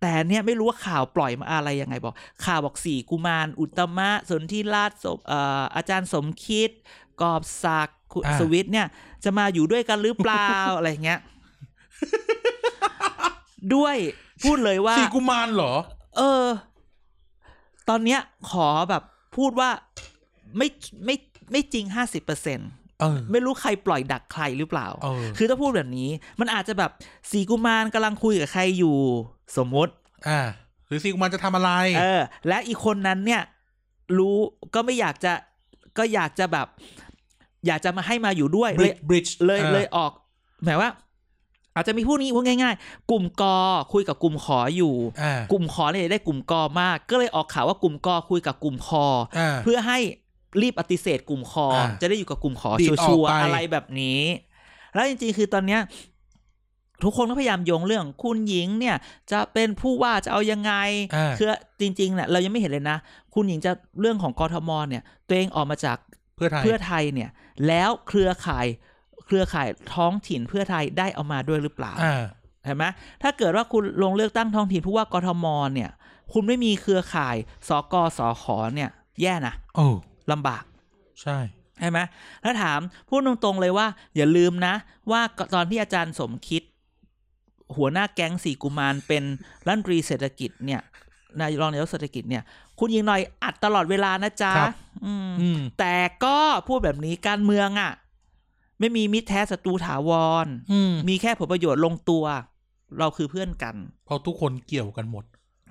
แต่เนี่ยไม่รู้ว่าข่าวปล่อยมาอะไรยังไงบอก ข่าวบอกสี่กุมาร อุตตมะสนธิราชสมเอ่ออาจารย์สมคิดกอบศักดิ์ คุณอ่าสวิทย์เนี่ย จะมาอยู่ด้วยกันหรือเปล่าอะไรอย่างเงี้ย ด้วยพูดเลยว่าสี่กุมารเหรอ เออ ตอนเนี้ย ขอแบบพูดว่าไม่ไม่ไม่จริงห้าสิบเปอร์เซ็นเออไม่รู้ใครปล่อยดักใครหรือเปล่าเออคือถ้าพูดแบบนี้ มันอาจจะแบบสีกุมารกำลังคุยกับใครอยู่ สมมติ อ่า หรือสี่กุมารจะทำอะไร เออ และอีกคนนั้นเนี่ย รู้ก็ไม่อยากจะก็อยากจะแบบ อยากจะมาให้มาอยู่ด้วยบเลริยดบริดจ์เลยเลยออกหมายว่า อาจจะมีพูดนี้พูดง่าย ๆ กลุ่มกอคุยกับกลุ่มขออยู่อ่ากลุ่มขอเนี่ยได้กลุ่มกอมาก ก็เลยออกข่าวว่ากลุ่มกอคุยกับกลุ่มคออ่าเพื่อให้รีบปฏิเสธกลุ่มคออ่าจะได้อยู่กับกลุ่มขอดีดออกชัวร์ไปๆอะไรแบบนี้ แล้วจริงๆ คือตอนเนี้ยทุกคนก็พยายามโยงเรื่องคุณหญิงเนี่ย จะเป็นผู้ว่าจะเอายังไงอ่าคือจริงๆเนี่ยเรายังไม่เห็นเลยนะ คุณหญิงจะเรื่องของกทมเนี่ย ตัวเองออกมาจากเพื่อไทยเพื่อไทยเนี่ย แล้วเครือข่ายเครือข่ายท้องถิ่นเพื่อไทยได้เอามาด้วยหรือเปล่าอ่าเห็นไหมถ้าเกิดว่าคุณลงเลือกตั้งท้องถิ่นผู้ว่ากทมเนี่ย คุณไม่มีเครือข่ายสกสขเนี่ย แย่นะโอ้ลำบาก ใช่ใช่ไหมแล้วถามพูดตรงๆเลยว่า อย่าลืมนะ ว่าตอนที่อาจารย์สมคิด หัวหน้าแก๊งสี่กุมารเป็นรัฐมนตรีเศรษฐกิจเนี่ย นายรองนายกเศรษฐกิจเนี่ย คุณยิงหน่อยอัดตลอดเวลานะจ๊ะครับอืมอืมแต่ก็พูดแบบนี้การเมืองอะ่ะ ไม่มีมิตรแท้ศัตรูถาวรอืมมีแค่ผลประโยชน์ลงตัว เราคือเพื่อนกัน เพราะทุกคนเกี่ยวกันหมด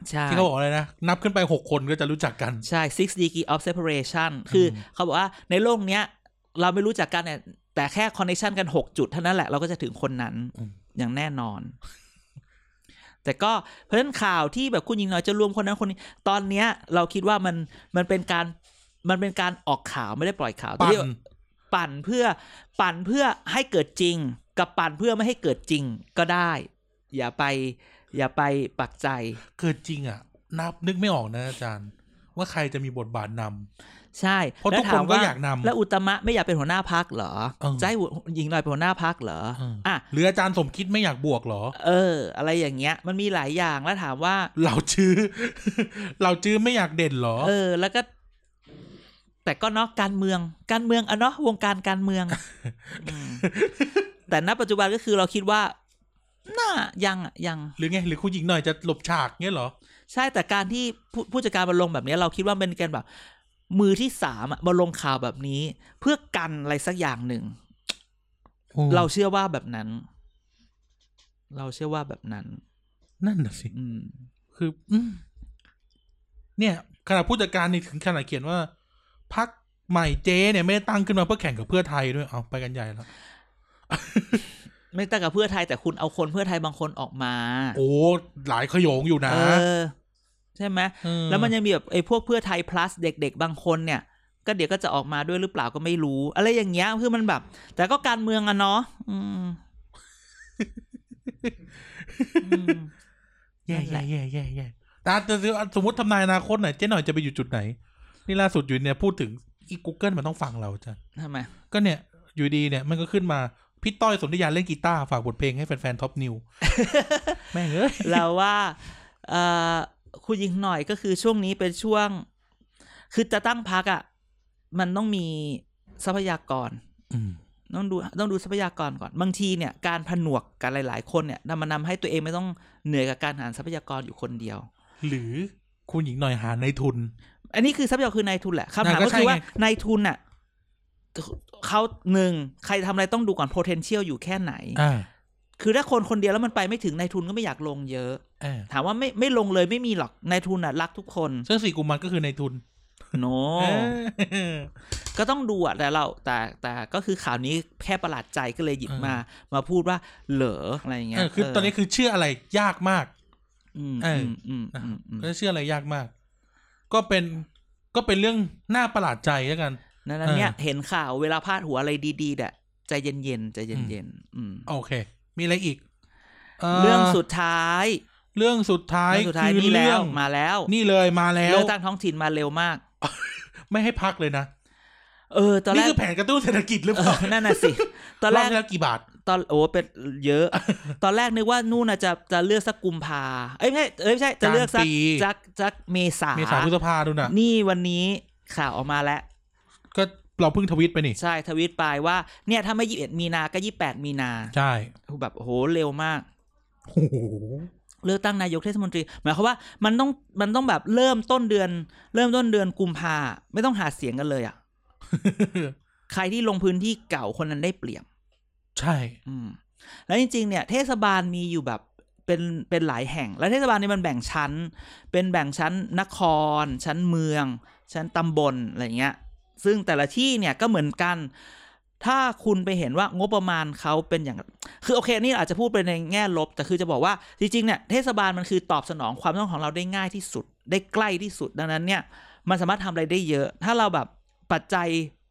ใช่ที่เขาบอกอะไรนะ นับขึ้นไปหกคนก็จะรู้จักกัน ใช่ six degree of separation คืออเขาบอกว่าในโลกเนี้ย เราไม่รู้จักกันเนี่ยแต่แค่ connection กันหกจุดเท่านั้นแหละเราก็จะถึงคนนั้นอืมอย่างแน่นอน แต่ก็เพราะฉะนั้นข่าวที่แบบคุณหญิงหน่อยจะรวมคนนั้นคนนี้ ตอนเนี้ยเราคิดว่ามันมันเป็นการมันเป็นการออกข่าวไม่ได้ปล่อยข่าวปั่นที่ปั่นเพื่อปั่นเพื่อให้เกิดจริง กับปั่นเพื่อไม่ให้เกิดจริงก็ได้ อย่าไป อย่าไปปักใจ เกิดจริงอะ นับนึกไม่ออกนะอาจารย์ ว่าใครจะมีบทบาทนำ ใช่เพราะแล้วทุกคนถมก็ว่อยากนำแล้วอุตมะไม่อยากเป็นหัวหน้าพักเหรอเออจะให้หญิงหน่อยเป็นหัวหน้าพักเหรอเอออะหรืออาจารย์สมคิดไม่อยากบวกเหรอ เออ อะไรอย่างเงี้ย มันมีหลายอย่างแล้วถามว่า เราจื้อเราจื้อไม่อยากเด่นเหรอ เออ แล้วก็ แต่ก็เนาะการเมือง การเมืองอะเนาะวงการการเมืองอืมแต่ณปัจจุบันก็คือเราคิดว่าน่ายังอะยัง หรือไงหรือคุณหญิงหน่อยจะหลบฉากเงี้ยเหรอ ใช่แต่การที่ผู้ผู้จัดการมาลงแบบนี้เราคิดว่าเป็นการแบบ มือที่สามอะมาลงข่าวแบบนี้ เพื่อกันอะไรสักอย่างหนึ่ง เราเชื่อว่าแบบนั้น เราเชื่อว่าแบบนั้น นั่นน่ะสิอืมคืออืมเนี่ยขณะผู้จัดการนี่ถึงขนาดเขียนว่าพักใหม่เจเนี่ยไม่ได้ตั้งขึ้นมาเพื่อแข่งกับเพื่อไทยด้วยเอาไปกันใหญ่แล้วไม่ต่างกับเพื่อไทยแต่คุณเอาคนเพื่อไทยบางคนออกมา โอ้หลายขโยงอยู่นะเออ ใช่ไหมเออแล้วมันยังมีแบบไอ้พวกเพื่อไทย plus เด็ก ๆ บางคนเนี่ย ก็เดี๋ยวก็จะออกมาด้วยหรือเปล่าก็ไม่รู้ อะไรอย่างเงี้ยคือมันแบบ แต่ก็การเมืองอะเนาะอืมอืมแย่นั่นแหแย่ละแย่แย่แย่แต่แต่สมมติทำนายอนาคตหน่อยเจ๊หน่อยจะไปอยู่จุดไหน นี่ล่าสุดอยู่เนี่ยพูดถึงอี Google มันต้องฟังเราจ้ะทำไม ก็เนี่ย อยู่ดีเนี่ยมันก็ขึ้นมาพี่ต้อยสนธยาเล่นกีตาร์ฝากบทเพลงให้แฟนๆท็อปนิว แม่งเอ้ยเราว่า เอ่อ คุณยิงหน่อยก็คือช่วงนี้เป็นช่วง คือจะตั้งพักอะ่ะ มันต้องมีทรัพยากรอืมต้องดูต้องดูทรัพยากรก่อน บางทีเนี่ยการผนวกกันหลาย ๆ คนเนี่ยนำมานำให้ตัวเองไม่ต้องเหนื่อยกับการหาทรัพยากรอยู่คนเดียว หรือคุณหญิงหน่อยหาในทุน อันนี้คือทรัพยากรคือนายทุนแหละคำถามอะก็ก็ใช่คือว่าไงนายทุนอะเขาหนึ่งใครทำอะไรต้องดูก่อน potential อยู่แค่ไหนอ่า คือถ้าคนคนเดียวแล้วมันไปไม่ถึงนายทุนก็ไม่อยากลงเยอะเออถามว่าไม่ไม่ลงเลยไม่มีหรอกนายทุนอะรักทุกคนซึ่งสี่กุมารก็คือในทุนโนเออก็ต้องดูอะแต่เราแต่แต่ก็คือข่าวนี้แค่ประหลาดใจก็เลยหยิบเออมา มาพูดว่าเหลออะไรอย่างเงี้เอยอคือตอนนี้คือเชื่ออะไรยากมาก อืมเออือมอืมนะอืมอืมก็เชื่ออะไรยากมาก ก็เป็นก็เป็นเรื่องน่าประหลาดใจแล้วกันนั้นนั้นเนี่ยเออเห็นข่าวเวลาพาดหัวอะไรดีๆเนี่ยใจเย็นๆใจเย็นๆอืมโอเค มีอะไรอีกเรื่องสุดท้าย เรื่องสุดท้ายเรื่องสุดท้ายคือนี่แล้เรื่วองมาแล้ว นี่เลยมาแล้วเลือกตั้งท้องถิ่นมาเร็วมาก ไม่ให้พักเลยนะเออตอนแรนี่กคือแผนกระตุ้นเศรษฐกิจหรือเอเปล่าอนั่นน่ะสิ ตอนรแรอบกที่แล้วกี่บาท ตอนโอ้เป็นเยอะ ตอนแรกนึกว่านู่นน่ะจะจะเลือกสักกุมภาเอ้ยไม่ใช่เอ้ยไม่ใช่จะเลือกสักกลางปีสักสักเมษาเมษาพฤษภาดูน่ะนี่วันนี้ข่าวออกมาแล้ว ก็ เราเพิ่งทวิตไปนี่ ใช่ทวิตไปว่า เนี่ยถ้าไม่ยี่สิบเอ็ดมีนาก็ยี่แปดมีนาใช่แบบโอ้โหเร็วมากโอ้โหเลือกตั้งนายกเทศมนตรีหมายความว่ามันต้องมันต้องแบบเริ่มต้นเดือน เริ่มต้นเดือนกุมภาไม่ต้องหาเสียงกันเลยอะ่ะ ใครที่ลงพื้นที่เก่าคนนั้นได้เปรียบใช่ อืม แล้วจริง ๆ เนี่ย เทศบาลมีอยู่แบบเป็นเป็นหลายแห่ง แล้วเทศบาลเนี่ยมันแบ่งชั้น เป็นแบ่งชั้นนคร ชั้นเมือง ชั้นตำบลอะไรเงี้ย ซึ่งแต่ละที่เนี่ยก็เหมือนกัน ถ้าคุณไปเห็นว่างบประมาณเขาเป็นอย่าง คือโอเคนี่อาจจะพูดไปในแง่ลบ แต่คือจะบอกว่าจริงๆเนี่ยเทศบาลมันคือตอบสนองความต้องของเราได้ง่ายที่สุด ได้ใกล้ที่สุด ดังนั้นเนี่ยมันสามารถทำอะไรได้เยอะ ถ้าเราแบบปัจจัย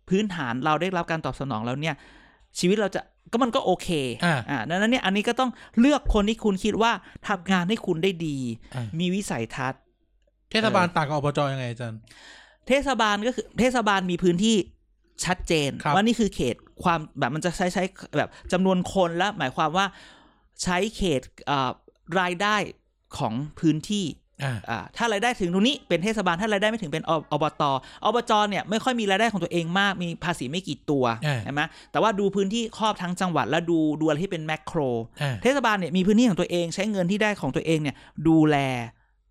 พื้นฐานเราได้รับการตอบสนองแล้วเนี่ยชีวิตเราจะก็มันก็โอเค อ่าอ่าดังนั้นเนี่ยอันนี้ก็ต้องเลือกคนที่คุณคิดว่าทำงานให้คุณได้ดีอ่ามีวิสัยทัศน์ เทศบาลต่างกับอบจยังไงอาจารย์ เทศบาลก็คือเทศบาลมีพื้นที่ชัดเจนครับว่านี่คือเขตความแบบมันจะใช้ใช้แบบจำนวนคนและหมายความว่าใช้เขตเอ่อรายได้ของพื้นที่อ่าอ่าถ้ารายได้ถึงตรงนี้เป็นเทศบาลถ้ารายได้ไม่ถึงเป็นออบตอบจเนี่ยไม่ค่อยมีรายได้ของตัวเองมากมีภาษีไม่กี่ตัวอ่าใช่ไหมแต่ว่าดูพื้นที่ครอบทั้งจังหวัด แล้วดูดูอะไรที่เป็นแมกโครอ่าเทศบาลเนี่ยมีพื้นที่ของตัวเองใช้เงินที่ได้ของตัวเองเนี่ยดูแล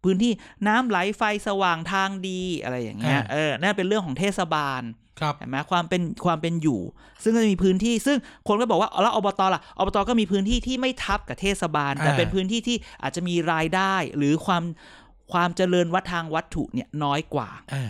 พื้นที่น้ำไหลไฟสว่างทางดีอะไรอย่างเงี้ยอ่าเออนั่นเป็นเรื่องของเทศบาลครับเห็นไหมความเป็นความเป็นอยู่ ซึ่งก็จะมีพื้นที่ ซึ่งคนก็บอกว่าแล้วอบตล่ะอบตก็มีพื้นที่ที่ไม่ทับกับเทศบาล แต่อ่าเป็นพื้นที่ที่อาจจะมีรายได้หรือความความเจริญวัดทางวัตถุเนี่ยน้อยกว่าอ่า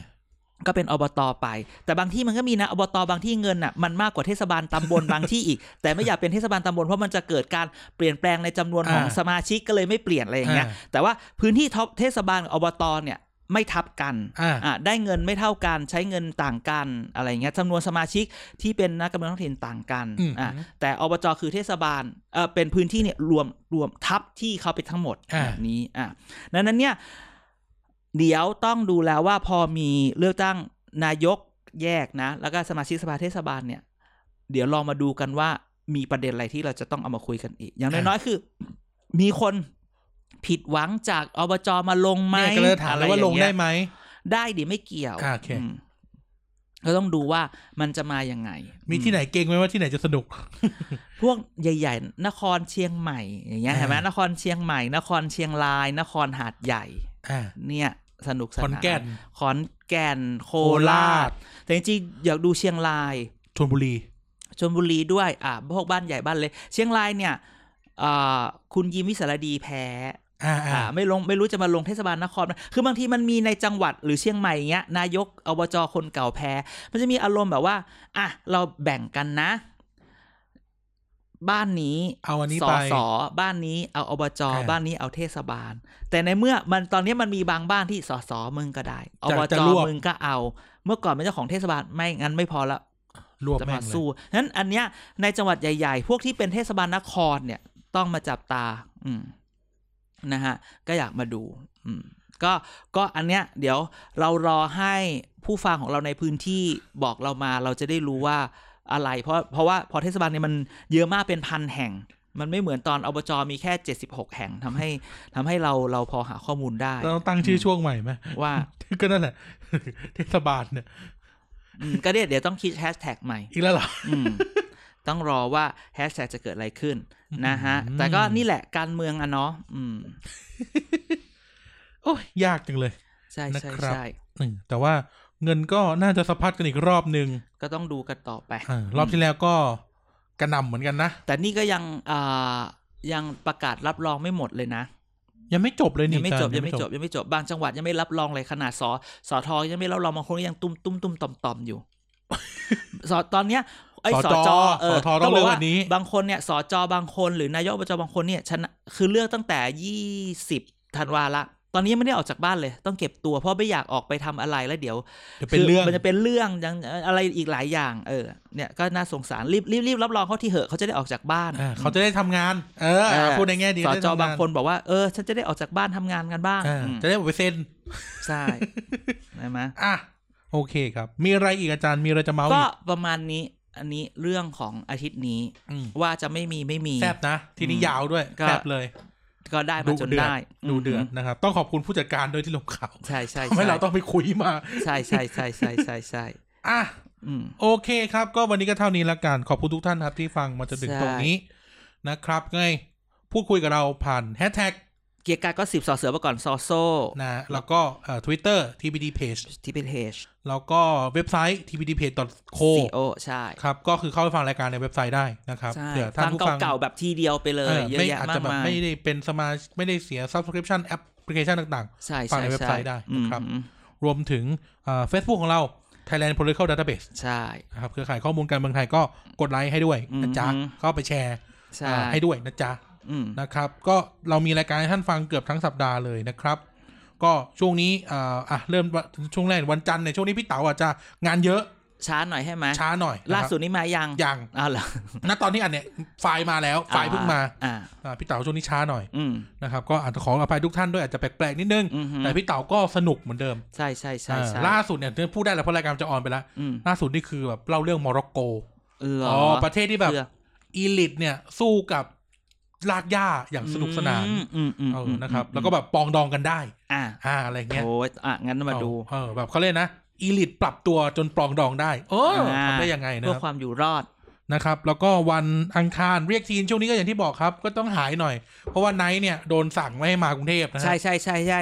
ก็เป็นอบตไป แต่บางที่มันก็มีนะอบตบางที่เงินอะมันมากกว่าเทศบาลตำบลบางที่อีก แต่ไม่อยากเป็นเทศบาลตำบลเพราะมันจะเกิดการเปลี่ยนแปลงในจำนวนของอ่าสมาชิกก็เลยไม่เปลี่ยนอะไรอย่างเงี้ยอ่าแต่ว่าพื้นที่ท็อปเทศบาลกับอบตเนี่ยไม่ทับกันอ่าอะได้เงินไม่เท่ากันใช้เงินต่างกันอะไรเงี้ยจำนวนสมาชิกที่เป็นนักการเมืองท้องถิ่นต่างกันอืมอะแต่อบจคือเทศบาลเออเป็นพื้นที่เนี่ยรวมรวมทับที่เขาไปทั้งหมดอ่าแบบนี้อะดังนั้นเนี่ย เดี๋ยวต้องดูแล้วว่าพอมีเลือกตั้งนายกแยกนะ แล้วก็สมาชิกสภาเทศบาลเนี่ย เดี๋ยวลองมาดูกันว่ามีประเด็นอะไรที่เราจะต้องเอามาคุยกันอีก อย่างน้อยๆคือ มีคนผิดหวังจากอบจมาลงไหมเนี่ยก็เลยถามแล้วว่าลงได้ไหม ได้ดิไม่เกี่ยวอ่าโอเคอืมก็ต้องดูว่ามันจะมายังไง มีที่ไหนเก่งไหมว่าที่ไหนจะสนุก พวกใหญ่ๆ นครเชียงใหม่อย่างเงี้ยอ่าเห็นไหมนครเชียงใหม่ นครเชียงราย นครหาดใหญ่ อ่า เนี่ย สนุกสขอนนานแก่นขอนแก่นโคโคราราชชแต่จริงๆอยากดูเชียงรายชลบุรีชลบุรีด้วย อ่าพวกบ้านใหญ่บ้านเลย เชียงรายเนี่ยอ่าคุณยิมวิสารดีแพ้อ่าอ่าอ่าไม่ลงไม่รู้จะมาลงเทศบาลนคร คือบางทีมันมีในจังหวัดหรือเชียงใหม่อย่างเงี้ยนายกอบจคนเก่าแพ้ มันจะมีอารมณ์แบบว่า อะ เราแบ่งกันนะ บ้านนี้เอาอันนี้สไปสบ้านนี้เอาอบจอ่าบ้านนี้เอาเทศบาล แต่ในเมื่อมันตอนนี้มันมีบางบ้านที่สสมึงก็ได้อจะบจะจรวบมึงก็เอา เมื่อก่อนเป็นเจ้าของเทศบาลไม่งั้นไม่พอละรวบจะแม่มางเลยสู้นั้นอันเนี้ยในจังหวัดใหญ่ๆ พวกที่เป็นเทศบาลนครเนี่ย ต้องมาจับตา อืมนะฮะ ก็อยากมาดู อืม ก็ก็อันเนี้ย เดี๋ยวเรารอให้ผู้ฟังของเราในพื้นที่บอกเรามา เราจะได้รู้ว่า อะไร เพราะเพราะว่าพอเทศบาลเนี่ยมันเยอะมากเป็นพันแห่ง มันไม่เหมือนตอนอบจมีแค่เจ็ดสิบหกแห่งทำให้ทำให้เราเราพอหาข้อมูลได้เราต้องตั้งชื่อช่วงใหม่ไหมว่าก็นั่นแหละเทศบาลเนี่ยอืมก็เดี๋ยวเดี๋ยวต้องคิดแฮชแท็กใหม่ อีกแล้วเหรออืมต้องรอว่าแฮชแท็กจะเกิดอะไรขึ้นนะฮะอืมแต่ก็นี่แหละการเมืองอะเนาะอืมโอ้ยยากจังเลย ใช่ใช่นะครับใช่อืมแต่ว่า เงินก็น่าจะสะพัดกันอีกรอบหนึ่งก็ต้องดูกันต่อไปอารอบที่แล้วก็กระหนำเหมือนกันนะ แต่นี่ก็ยังอ่ายังประกาศรับรองไม่หมดเลยนะ ยังไม่จบเลยนี่ยังไม่จบอาายังไม่จบยังไม่จบบางจังหวัดยังไม่รับรองเลยขนาดสสทยังไม่รับรองบางคนก็ยังตุ้มตุ้มตุ้มต่อมต่อมอยู่สตอนเนี้ยไอ้สสจจเอสอทต้องเลือกบวันนี้บางคนเนี่ยสจบางคนหรือนายกอบจบางคนเนี่ยชนะคือเลือกตั้งแต่ยี่สิบธันวาละ ตอนนี้ยังไม่ได้ออกจากบ้านเลย ต้องเก็บตัวเพราะไม่อยากออกไปทำอะไรแล้วเดี๋ยวเดี๋ยวเป็นเรื่องคืมันจะเป็นเรื่องยังอะไรอีกหลายอย่าง เออ เนี่ยก็น่าสงสารรีบรีบรีบรับรองเขาที่เหอะเขาจะได้ออกจากบ้านอ่าเขาจะได้ทำงานเออเออพูดในแง่ดีสได้จทำบางคนบอกว่าเออฉันจะได้ออกจากบ้านทำงานกันบ้างอ่าอืมจะได้บอกไปเซ็นใช่ใช่ไหมอะโอเคครับ มีอะไรอีกอาจารย์มีอะไรจะเมาส์ก็อีกประมาณนี้อันนี้เรื่องของอาทิตย์นี้อืมว่าจะไม่มีไม่มีแซบนะ ทีนี้อืมยาวด้วยก็แซบเลย ก็ได้มาจนเดือได้ดูเดือดมนะครับ ต้องขอบคุณผู้จัดการด้วยที่ลงข่าวใช่ใช่ทำให้เราต้องไปคุยมา ใช่ใช่ใช่ใช่ใช่ใช่อะอืมโอเคครับ ก็วันนี้ก็เท่านี้ละกัน ขอบคุณทุกท่านครับที่ฟังมาจนถึงใช่ตรงนี้นะครับไงพูดคุยกับเราผ่านแฮชแท็กเกียร์กายก็สิบสอเสือมาก่อนซอโซ่นะแล้วก็เอ่อ Twitter TBD Page ที่เป็นเพจ แล้วก็เว็บไซต์ tbdpage.co ซีโอใช่ครับ ก็คือเข้าไปฟังรายการในเว็บไซต์ได้นะครับใช่เผื่อท่าฟันงผู้ฟังเก่าๆแบบทีเดียวไปเลเอยอเยอะไม่แยะอาจมาจะกแบบมายไม่ได้เป็นสมาชิกไม่ได้เสีย subscription แอปพลิเคชันต่างใช่ฟังใช่ในเว็บไซต์ใช่ได้นะครับอืมๆรวมถึงเฟซบุ๊กของเรา Thailand Political Database ใช่นะครับเครือข่ายข้อมูลการเมืองไทยก็กดไลค์ให้ด้วยนะจ๊ะอืมเข้าไปแชร์ใช่อ่าให้ด้วยนะจ๊ะอืมนะครับ ก็เรามีรายการให้ท่านฟังเกือบทั้งสัปดาห์เลยนะครับ ก็ช่วงนี้อ่าอะเริ่มช่วงแรกวันจันทร์ในยช่วงนี้พี่เต๋าอาจจะงานเยอะช้าหน่อยให้ไหมช้าหน่อยนะครับล่าสุดนี้มายังยังอ้าวเหรอณตอนนี้อันเนี้ยไฟล์มาแล้วไฟล์เพิ่งมาอ่าอ่าพี่เต๋าช่วงนี้ช้าหน่อยอืมนะครับก็อาจจะขออภัยทุกท่านด้วยอาจจะแปลกๆนิดนึงอืมฮึแต่พี่เต๋าก็สนุกเหมือนเดิม ใช่ใช่ใช่อ่าใช่ล่าสุดเนี่ยพูดได้แล้วเพราะรายการจะออนไปแล้วอืมล่าสุดนี่คือแบบเล่าเรื่องโมร็อกโกเหรอ๋ออประเทศที่แบบเพื่ออีลิทเนี่ยสู้กับ ลากย่าอย่างสนุกสนานอืมอืมอืมเออมนะครับอืมแล้วก็แบบปองดองกันได้ อ่าอ่าอะไรเงี้ยโอ้ยอะงั้นมาดูเออแบบเขาเรียกนะอีลิทปรับตัวจนปลองดองได้โอ้อ่าทำได้ยังไงนะเพื่อครับความอยู่รอดนะครับ แล้วก็วันอังคารเรียกทีนช่วงนี้ก็อย่างที่บอกครับ ก็ต้องหายหน่อย เพราะว่าไนท์เนี่ยโดนสั่งไม่ให้มากรุงเทพนะฮะใช่ใช่ใช่ใช่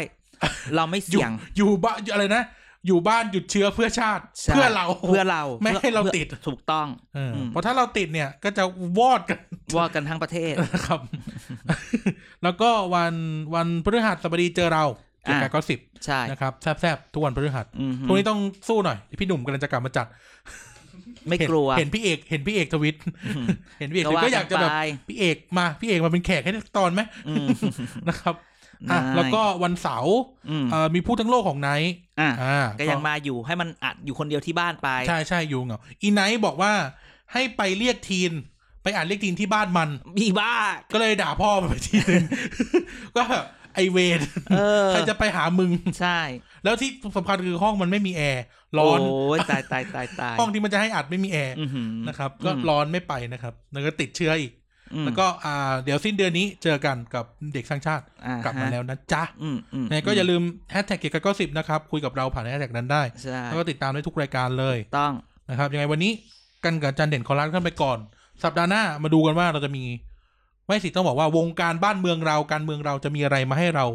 เราไม่อยู่เสี่ยงอยู่บ้านอะไรนะ อยู่บ้านหยุดเชื้อเพื่อชาติใช่เพื่อเราเพื่อเราไม่ให้เราพื่อติดถูกต้องเอออมเพราะถ้าเราติดเนี่ยก็จะวอดกันว่ากันทั้งประเทศนะครับ แล้วก็วันวันพฤหัสบดีเจอเราเกี่ยวกับอะก็สิบใช่นะครับแซบๆทุกวันพฤหัสอืมฮึพรุ่งนี้ต้องสู้หน่อยพี่หนุ่มกำลังจะกลับมาจัดไม่เห็นกลัว เห็นพี่เอก เห็นพี่เอกทวิตอืมเห็นพี่เอกก็ทวิตว่าก็อยากจะแบบไปพี่เอกมา พี่เอกมาเป็นแขกให้ตอนไหมอืมนะครับ อะได้แล้วก็วันเสาร์อืมเอ่อมีผู้ทั้งโลกของไนท์อะอ่าก็ยังมาอยู่ให้มันอัดอยู่คนเดียวที่บ้านไปใช่ใช่อยู่เหงาอีไนท์บอกว่าให้ไปเรียกทีนไปอ่านเรียกทีนที่บ้านมันมีบ้าก็เลยด่าพ่อมันไปทีนึงก็แบบไอเวนเออใครจะไปหามึงใช่ แล้วที่สำคัญคือห้องมันไม่มีแอร์ร้อนโอ้ยตายตายตายตายห้องที่มันจะให้อัดไม่มีแอร์อื้อหือนะครับ ก็อืมร้อนไม่ไปนะครับแล้วก็ติดเชื้ออีกอืม แล้วก็อ่าเดี๋ยวสิ้นเดือนนี้เจอกันกับเด็กสร้างชาติอ่กลับมาแล้วนะจ๊ะอืมอืมเนี่ยก็อย่าลืมแฮชแท็กเกียร์กับก็สิบนะครับ คุยกับเราผ่านแฮชแท็กนั้นได้ใช่แล้วก็ติดตามได้ทุกรายการเลยต้องนะครับ ยังไงวันนี้กันกับอาจันเด่นขอลาขึ้นไปก่อน สัปดาห์หน้ามาดูกันว่าเราจะมีไม่สิต้องบอกว่าวงการบ้านเมืองเราการเมืองเราจะมีอะไรมาให้เรา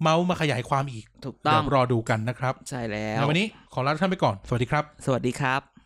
เมาส์มาขยายความอีกถูกต้เดี๋อยงวรอดูกันนะครับ ใช่แล้วในวันนี้ขอลาท่านไปก่อน สวัสดีครับ สวัสดีครับ